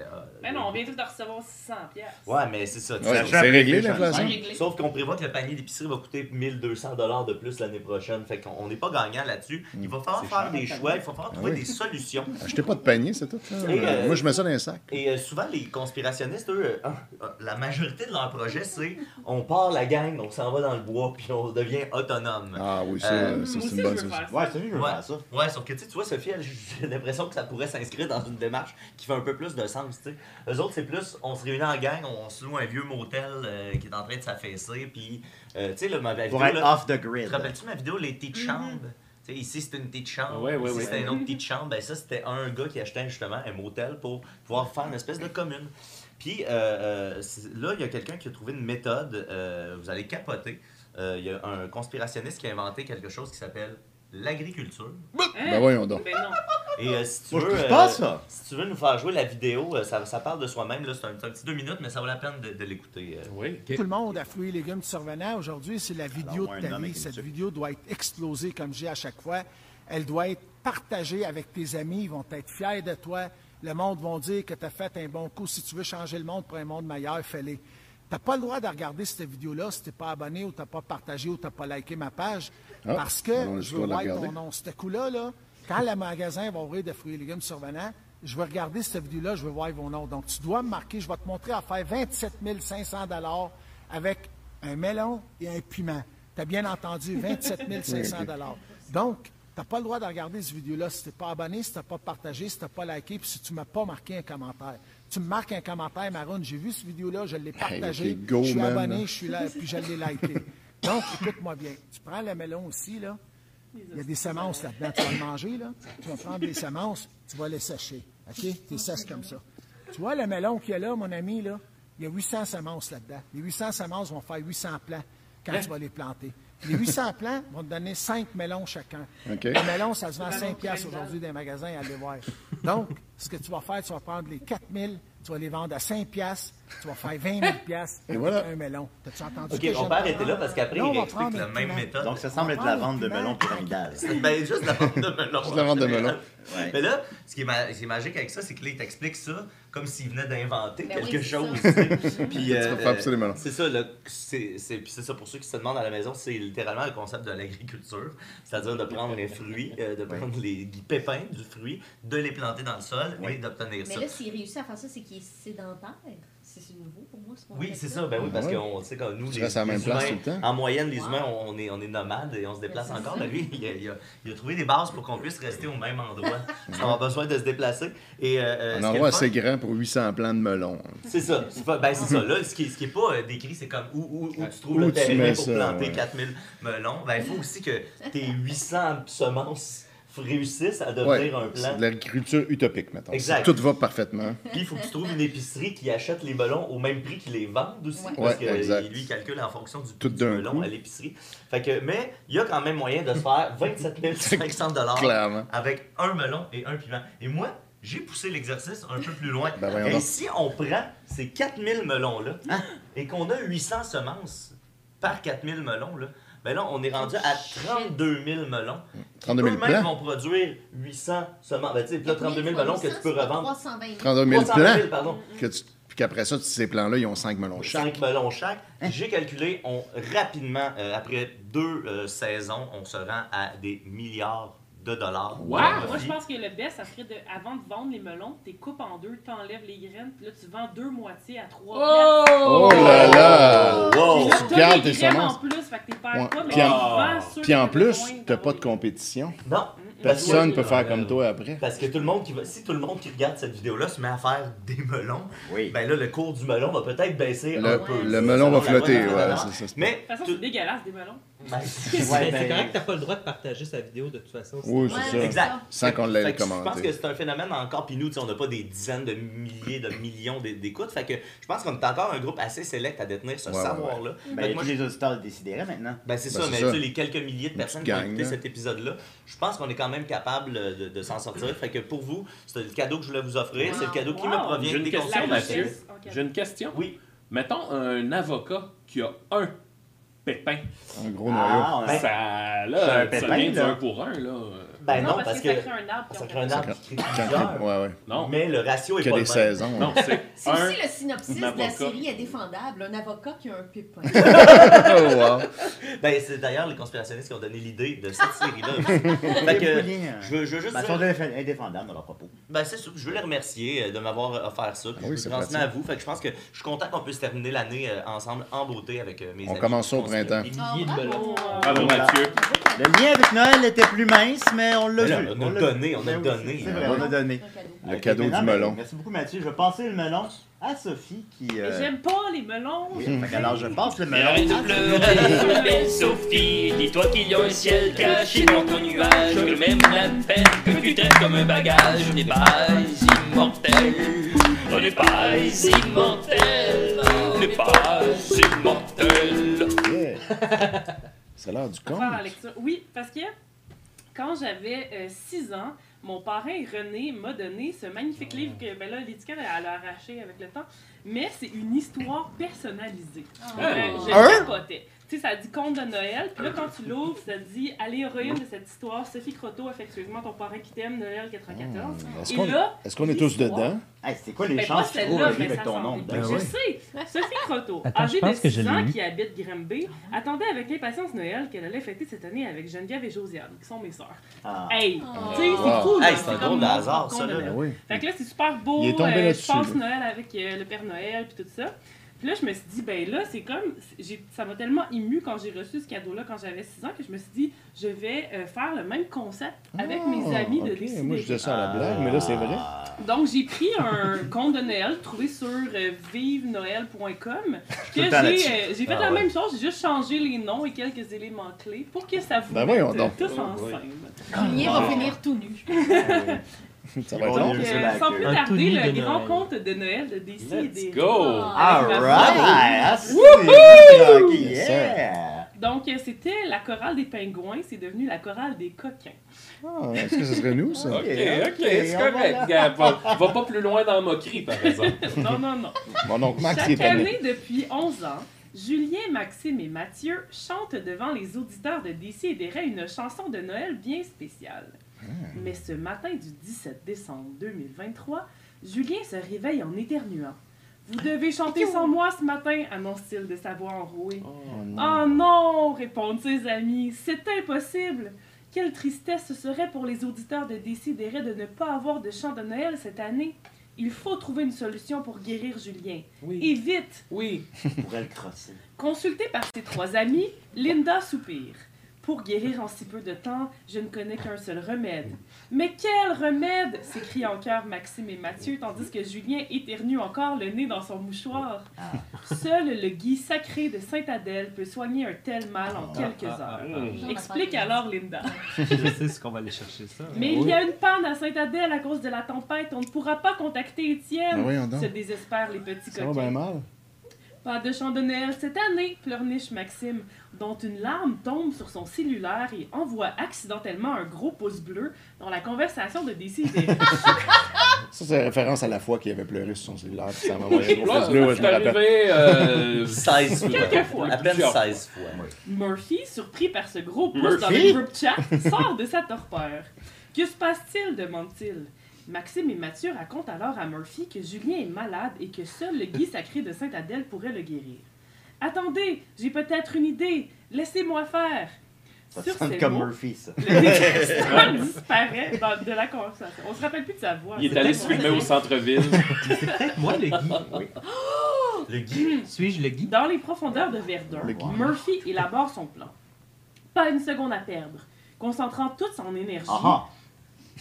Mais non, on vient tous de recevoir 600 pièces. Ouais, mais c'est ça. Ouais, c'est réglé l'inflation. Sauf qu'on prévoit que le panier d'épicerie va coûter 1200 de plus l'année prochaine. Fait qu'on on n'est pas gagnant là-dessus. Il va falloir faire des choix, il va falloir trouver oui. des solutions. Achetez pas de panier, c'est tout. Et, euh, Moi, je mets ça dans un sac. Et euh, souvent, les conspirationnistes, eux, euh, euh, la majorité de leur projet, c'est on part la gang, on s'en va dans le bois, puis on devient autonome. Ah oui, ça, Euh, ça, Moi c'est une bonne chose. ça. Ouais, c'est je veux Ouais. faire ça. Ouais, sauf que tu vois, Sophie, elle, j'ai l'impression que ça pourrait s'inscrire dans une démarche qui fait un peu plus de sens. tu sais. Eux autres, c'est plus, on se réunit en gang, on se loue un vieux motel euh, qui est en train de s'affaisser, puis, euh, tu sais, là, ma ma Pour vidéo, être là, off the grid. te rappelles-tu ma vidéo, les petites chambres? Tu sais, ici, c'était une petite chambre. Ouais, ouais, ici, ouais. c'était une autre petite chambre. Ben, ça, c'était un gars qui achetait justement un motel pour pouvoir faire une espèce de commune. Puis euh, euh, là, il y a quelqu'un qui a trouvé une méthode. euh, vous allez capoter. Euh, Il y a un conspirationniste qui a inventé quelque chose qui s'appelle l'agriculture. Hein? Ben voyons donc. Ben. Et euh, si tu veux. euh, si tu veux nous faire jouer la vidéo, euh, ça, ça parle de soi-même. là, C'est un, petit deux minutes, mais ça vaut la peine de, de l'écouter. euh. Oui. Tout le monde a fruits et légumes du survenant. Aujourd'hui, c'est la vidéo Alors, de ta vie. Cette vidéo doit être explosée, comme je dis à chaque fois. Elle doit être partagée avec tes amis. Ils vont être fiers de toi. Le monde va dire que tu as fait un bon coup. Si tu veux changer le monde pour un monde meilleur, fais-le. Tu n'as pas le droit de regarder cette vidéo-là si tu n'es pas abonné ou tu n'as pas partagé ou tu n'as pas liké ma page. Ah, parce que je veux voir ton nom. Ce coup-là, là, quand le magasin va ouvrir de fruits et légumes survenants, je vais regarder cette vidéo-là, je veux voir vos noms. Donc, tu dois me marquer, je vais te montrer à faire 27 500 avec un melon et un piment. Tu as bien entendu, 27 500 Donc, tu n'as pas le droit de regarder cette vidéo-là si tu n'es pas abonné, si tu n'as pas partagé, si tu n'as pas liké, puis si tu ne m'as pas marqué un commentaire. Tu me marques un commentaire, Maroon, j'ai vu cette vidéo-là, je l'ai partagée, go, je suis man. abonné, je suis là, puis je l'ai liké. Donc, écoute-moi bien. Tu prends le melon aussi, là. Il y a des semences là-dedans. Tu vas le manger, là. Tu vas prendre des semences, tu vas les sécher. OK? Tu les sèches comme ça. Tu vois le melon qu'il y a là, mon ami, là? Il y a 800 semences là-dedans. Les 800 semences vont faire 800 plants quand tu vas les planter. Les 800 plants vont te donner 5 melons chacun. OK. Le melon, ça se vend Melon 5 piastres aujourd'hui dans les magasins, allez voir. Donc, ce que tu vas faire, tu vas prendre les 4000, tu vas les vendre à 5 piastres, tu vas faire 20 000 piastres Et voilà. un melon. T'as-tu entendu Ok, viens de était là parce qu'après, on il va explique la même méthode. Donc, ça semble être la vente de melon pyramidale. Ben, juste la vente de melon. Juste la vente de melon. Ouais. Mais là, ce qui est, ma- ce qui est magique avec ça, c'est que là, il t'explique ça comme s'il venait d'inventer Ben oui, quelque c'est chose. Puis, euh, melons. C'est ça, c'est c'est- puis c'est ça pour ceux qui se demandent à la maison, c'est littéralement le concept de l'agriculture. C'est-à-dire de prendre les fruits, euh, de prendre les pépins du fruit, de les planter dans le sol et d'obtenir Mais ça. là, s'il réussit à faire ça, c'est qu'il est sédentaire. C'est nouveau pour moi, ce Oui, c'est ça. Ben oui, parce Ouais. qu'on sait que nous, Tu les, à la même les place humains, tout le temps. en moyenne, les Wow. humains, on est, on est nomades et on se déplace Ben, c'est encore. lui, il a, il a- il a trouvé des bases pour qu'on puisse rester au même endroit sans avoir besoin de se déplacer. Et, euh, euh, Un endroit assez grand pour 800 plants de melon. C'est ça. C'est pas- ben, c'est ça. Là, ce qui est, ce qui est pas euh, décrit, c'est comme où, où, où tu trouves Où le terrain pour ça, planter ouais. 4000 melons. Ben, il faut aussi que tes 800 semences réussissent à Ouais, devenir un c'est plant. de l'agriculture utopique, maintenant. Exact. Tout va parfaitement. Puis il faut que tu trouves une épicerie qui achète les melons au même prix qu'ils les vendent aussi. Ouais. Parce Ouais, que exact. lui, il calcule en fonction du Tout prix du d'un melon coup. à l'épicerie. Fait que, mais il y a quand même moyen de se faire 27 500 Clairement. avec un melon et un piment. Et moi, j'ai poussé l'exercice un peu plus loin. Ben et donc. si on prend ces 4000 melons-là Hein? et qu'on a 800 semences par 4000 melons, là, ben là, on est rendu à Oh, shit. 32 000 melons. 32 000 Eux-mêmes plants. vont produire 800 semences. Ben, tu sais, puis là, 32 000 melons que tu peux revendre. 320 000. 32 000 320 000, plants. pardon. Que tu- Puis qu'après ça, ces plants-là, ils ont 5 melons chaque. 5 melons chaque. J'ai calculé, on, rapidement, euh, après deux euh, saisons, on se rend à des milliards de dollars. Wow! Moi, je pense que le best, ça serait de, avant de vendre les melons, tu coupes en deux, tu enlèves les graines, puis là, tu vends deux moitiés à trois Oh! Oh là là! piastres. Wow! Puis là, Tu gardes les tes semences. en plus, fait que t'es perds Ouais. pas, mais Puis en- tu Puis en plus, t'as pas de les- compétition. Non, Personne peut faire comme toi après. Parce que tout le monde qui va, si tout le monde qui regarde cette vidéo-là se met à faire des melons, Oui. ben là, le cours du melon va peut-être baisser un Le, peu. le melon va flotter, ouais. c'est ça, Mais, De toute façon, c'est dégueulasse, des melons. Ben, C'est Ouais, c'est ben- correct que t'as pas le droit de partager sa vidéo de toute façon. Oui, Ouais, c'est ça. Exact. Sans qu'on l'ait que Je pense commenté. que c'est un phénomène encore, puis nous, on n'a pas des dizaines de milliers de millions d'é- d'écoutes. Fait que je pense qu'on est encore un groupe assez sélect à détenir ce Ouais, ouais, savoir-là. Ben, moi, les auditeurs le décideraient maintenant. Ben c'est Ben, ça, mais ça. les quelques milliers de Une personnes qui ont écouté là. cet épisode-là, je pense qu'on est quand même capable de, de s'en sortir. Fait que pour vous, c'est le cadeau que je voulais vous offrir. C'est le cadeau qui me provient J'ai une des question. Ok. J'ai une question. Oui. Mettons un avocat qui a un pépin. Un gros Ah, noyau. ouais. ça, C'est un là, ça pépin, vient du un pour un, là. Ben non, non, parce, que, que, ça crée un arbre. qui ça crée un arbre qui crée plusieurs. Ouais, ouais. Non, Mais le ratio est pas a le des même. saisons. non, c'est aussi le synopsis de la série est défendable. Un avocat qui a un pépin. Oh, wow. Ben, c'est d'ailleurs les conspirationnistes qui ont donné l'idée de cette série-là. fait que, je veux, je veux juste Ben, ils sont indéfendables dans leurs propos. Ben, c'est ça. Je veux les remercier euh, de m'avoir offert ça. Puis Ah oui, je c'est vous transmets à vous. Fait que je pense que je suis content qu'on puisse terminer l'année euh, ensemble en beauté avec euh, mes On amis. commence au On se fait printemps. des de bravo. Mathieu. Le lien avec Noël était plus mince, mais on l'a vu. on a l'a donné, on a donné. Vrai, on a donné. Le cadeau du melon. Merci beaucoup, Mathieu. Je vais passer le melon à Sophie qui. Euh, J'aime pas les melons. oui, alors je passe le melon. Arrête de pleurer, belle Sophie. Dis-toi qu'il y a un ciel caché dans ton nuage. Que même la peine que tu traites comme un bagage. On n'est pas immortel. On n'est pas immortel. On n'est pas immortel. Yeah. C'est l'heure du lecture. Oui, parce que quand j'avais 6 ans, mon parrain René m'a donné ce magnifique livre que ben là, l'étiquette elle a arraché avec le temps, mais c'est une histoire personnalisée. Ah. Euh, je Hein? capotais. Tu sais, ça dit conte de Noël, puis là, quand tu l'ouvres, ça dit à l'héroïne de cette histoire, Sophie Croteau, affectueusement ton parrain qui t'aime, Noël 94. Hmm. Est-ce Et qu'on là, est, qu'on est tous dedans? Hey, c'est quoi les mais pas chances que tu trouves avec ton nom? dedans? Je sais. Sophie Croteau, Attends, âgée pense de que je 6 l'ai ans, qui habite Grimby, attendait avec impatience Noël qu'elle allait fêter cette année avec Geneviève et Josiane, qui sont mes sœurs. Ah. Hey, Oh. tu sais, Wow. c'est cool. Hey, c'est un drôle de hasard, ça, de là. Ben oui. Fait que là, c'est super beau. Il est tombé euh, là-dessus, Je passe là. Noël avec euh, le Père Noël puis tout ça. Puis là, je me suis dit, ben là, c'est comme. j'ai- Ça m'a tellement ému quand j'ai reçu ce cadeau-là quand j'avais 6 ans que je me suis dit, je vais euh, faire le même concept avec Ah, mes amis de ok. Décidérer. Moi, je disais ça à la blague, mais là, c'est vrai. Donc, j'ai pris un conte de Noël trouvé sur euh, vivenoël.com que j'ai euh, j'ai fait Ah la ouais. même chose, j'ai juste changé les noms et quelques éléments clés pour que ça vous Ben voyons mette, tous ensemble. Julien va Ah. finir tout nu. Ça va Bon. Donc, euh, sans plus tarder, le de grand Noël. conte de Noël de DC et Let's des go! All right! Ah, Yes, yeah! Donc, euh, c'était la chorale des pingouins, c'est devenu la chorale des coquins. Ah, Est-ce que ce serait nous, ça? Ok, ok, c'est on correct. va Va, va pas plus loin dans la moquerie, par exemple. Non, non, non. Mon oncle Max, Chaque année depuis 11 ans, Julien, Maxime et Mathieu chantent devant les auditeurs de DC et des une chanson de Noël bien spéciale. Mais ce matin du 17 décembre 2023, Julien se réveille en éternuant. Vous devez chanter sans moi ce matin, annonce-t-il de sa voix enrouée. Oh non, répondent ses amis, c'est impossible. Quelle tristesse ce serait pour les auditeurs de Décideret de ne pas avoir de chant de Noël cette année. Il faut trouver une solution pour guérir Julien. Et Oui. vite! Oui. pourrait le crosser. Consultée par ses trois amis, Linda soupire. Pour guérir en si peu de temps, je ne connais qu'un seul remède. Mais quel remède? s'écrient en chœur Maxime et Mathieu, tandis que Julien éternue encore le nez dans son mouchoir. Seul le gui sacré de Sainte-Adèle peut soigner un tel mal en quelques heures. Hum. Explique alors Linda. Je sais ce qu'on va aller chercher ça. Mais il y a une panne à Sainte-Adèle à cause de la tempête. On ne pourra pas contacter Ben Étienne. donc. Se désespèrent les petits Ça va coquins. bien mal. Pas de chant de Noël cette année, pleurniche Maxime, dont une larme tombe sur son cellulaire et envoie accidentellement un gros pouce bleu dans la conversation de Décidé. Ça, c'est référence à la fois qu'il avait pleuré sur son cellulaire. puis Ça m'a envoyé un gros pouce bleu, ouais, je me rappelle. euh, 16 fois. Quelques fois. À peine Plusieurs 16 fois. Murphy, surpris par ce gros pouce dans Murphy? le groupe chat, sort de sa torpeur. Que se passe-t-il demande-t-il. Maxime et Mathieu racontent alors à Murphy que Julien est malade et que seul le Guy sacré de Sainte-Adèle pourrait le guérir. Attendez, j'ai peut-être une idée. Laissez-moi faire. Ça Sur sonne ces comme mots, Murphy, ça. Le détestant disparaît dans- de la conversation. On se rappelle plus de sa voix. Il est C'est allé tellement se filmer au centre-ville. C'est peut-être moi le Guy. Le Guy. Suis-je le Guy? Dans les profondeurs de Verdun, Le. Murphy élabore son plan. Pas une seconde à perdre. Concentrant toute son énergie, Ah ah!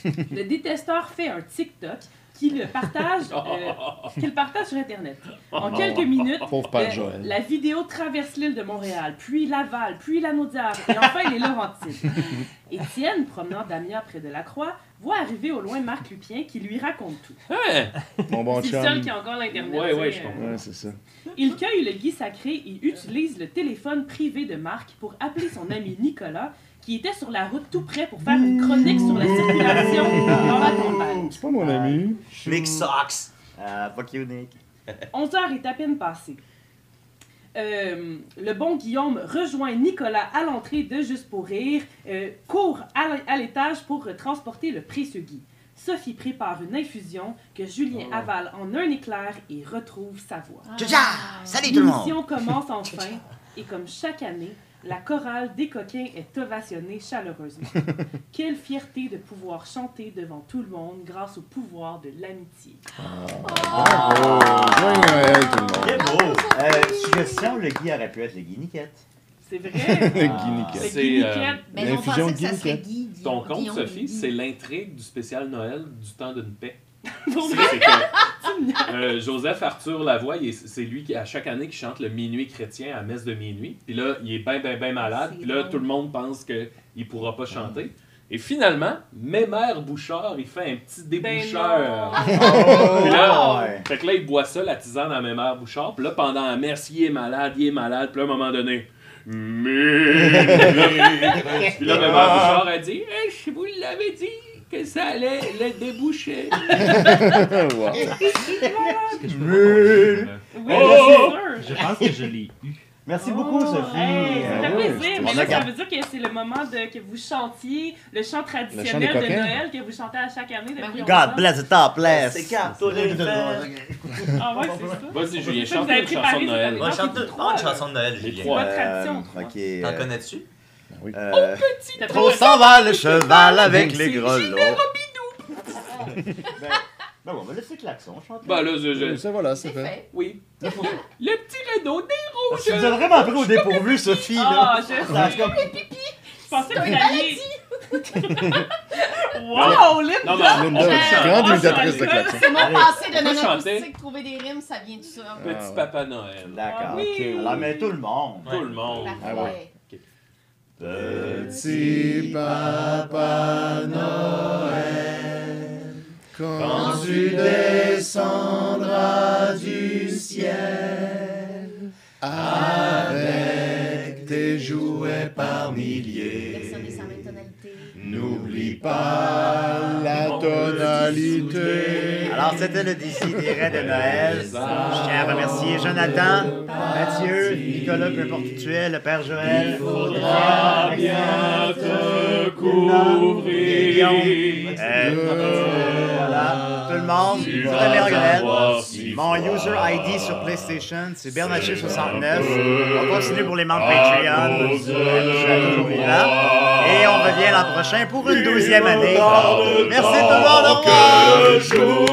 le détesteur fait un TikTok qu'il partage, euh, qu'il partage sur Internet. En quelques minutes, Joël. la vidéo traverse l'île de Montréal, puis Laval, puis la Naudière, et enfin les Laurentides. Étienne, promenant Damien près de la Croix, voit arriver au loin Marc Lupien qui lui raconte tout. Hein? Mon bon C'est le seul qui a encore l'Internet. Ouais, ouais, je euh, comprends. Ouais, c'est ça. il cueille le Guy sacré et utilise le téléphone privé de Marc pour appeler son ami Nicolas, qui était sur la route tout près pour faire une chronique sur la circulation dans la campagne. C'est pas mon ami. Nick Sox. Ah, fuck you, Nick. 11 heures est à peine passées. euh, le bon Guillaume rejoint Nicolas à l'entrée de Juste pour rire, euh, court à l'étage pour euh, transporter le précieux Guy. Sophie prépare une infusion que Julien avale en un éclair et retrouve sa voix. Tcha-tcha! Salut tout le monde! L'émission commence enfin et comme chaque année, la chorale des coquins est ovationnée chaleureusement. Quelle fierté de pouvoir chanter devant tout le monde grâce au pouvoir de l'amitié. Bravo! Joyeux Noël, tout le monde! Quel beau! Euh, suggestion, le Guy aurait pu être le Guy Niquette. C'est vrai? Le Guy Le Niquette. C'est, Guy euh, Niquette. Mais on L'infusion pensait que ça serait. Guy. Ton compte, Sophie, c'est l'intrigue du spécial Noël du temps d'une paix. Pour C'est vrai? c'est que euh, Joseph Arthur Lavoie, il est- c'est lui qui, à chaque année, qui chante le minuit chrétien à messe de minuit. Puis là, il est bien, bien, bien malade. C'est Puis là, tout le monde pense qu'il ne pourra pas chanter. Et finalement, Mémère Bouchard, il fait un petit déboucheur. Ben Puis là, ouais. fait que là, il boit ça, la tisane à Mémère Bouchard. Puis là, pendant la messe, il est malade, il est malade. Puis là, à un moment donné, Minuit. Puis là, Mémère Bouchard a dit Eh, Je vous l'avais dit que ça allait le déboucher. Wow. Oui, Oh! c'est sûr. Je pense que je l'ai eu. Merci beaucoup, Oh, Sophie. hey, ça fait Euh, plaisir. Mais là, ça veut dire que c'est le moment de, que vous chantiez le chant traditionnel chant des de coquins. Noël que vous chantez à chaque année depuis oui. longtemps. God bless the top bless. C'est quand, toi, les? Ah ouais, c'est ça. Vas-y, Julien, C'est que chante une chanson de Noël. Moi, chante Ah, une chanson de Noël, Les Julien. trois. Votre tradition, Euh. T'en euh, connais-tu? Oui. euh, T'as Trop s'en va le cheval avec les grelots. ben, ben, on va laisser Klaxon chanter. Bah là, je, je- Ça, voilà, c'est fait. fait. Oui. Le petit Renault des Tu rouges. nous as vraiment pris au dépourvu, Sophie, Ah, là. je Ça, sais. comme- Je pensais que vous alliez. wow, Linda! Non, mais Linda, Euh, grande imitatrice de klaxon. C'est mon passé de On peut non chanter. acoustique, trouver des rimes, ça vient de ça. Petit Ah. Papa Noël. D'accord, Ah oui. ok. Alors, mais tout le monde. Tout le monde. Ah Parfait. Petit Papa Noël, quand tu descendras du ciel avec tes jouets par milliers, n'oublie pas la tonalité. Alors, c'était le Décideret de Noël. Je tiens à remercier Jonathan, Mathieu, Nicolas, peu importe qui tu es, le Père Joël. Faudra bien te couvrir. Euh, voilà, tout le monde. Tu Tout vas Mon user ID sur PlayStation, c'est Bernatchez69. On va continuer pour les membres Patreon. Toujours vivant. Et on revient l'an prochain pour une douzième année. Merci tout le monde. Au revoir.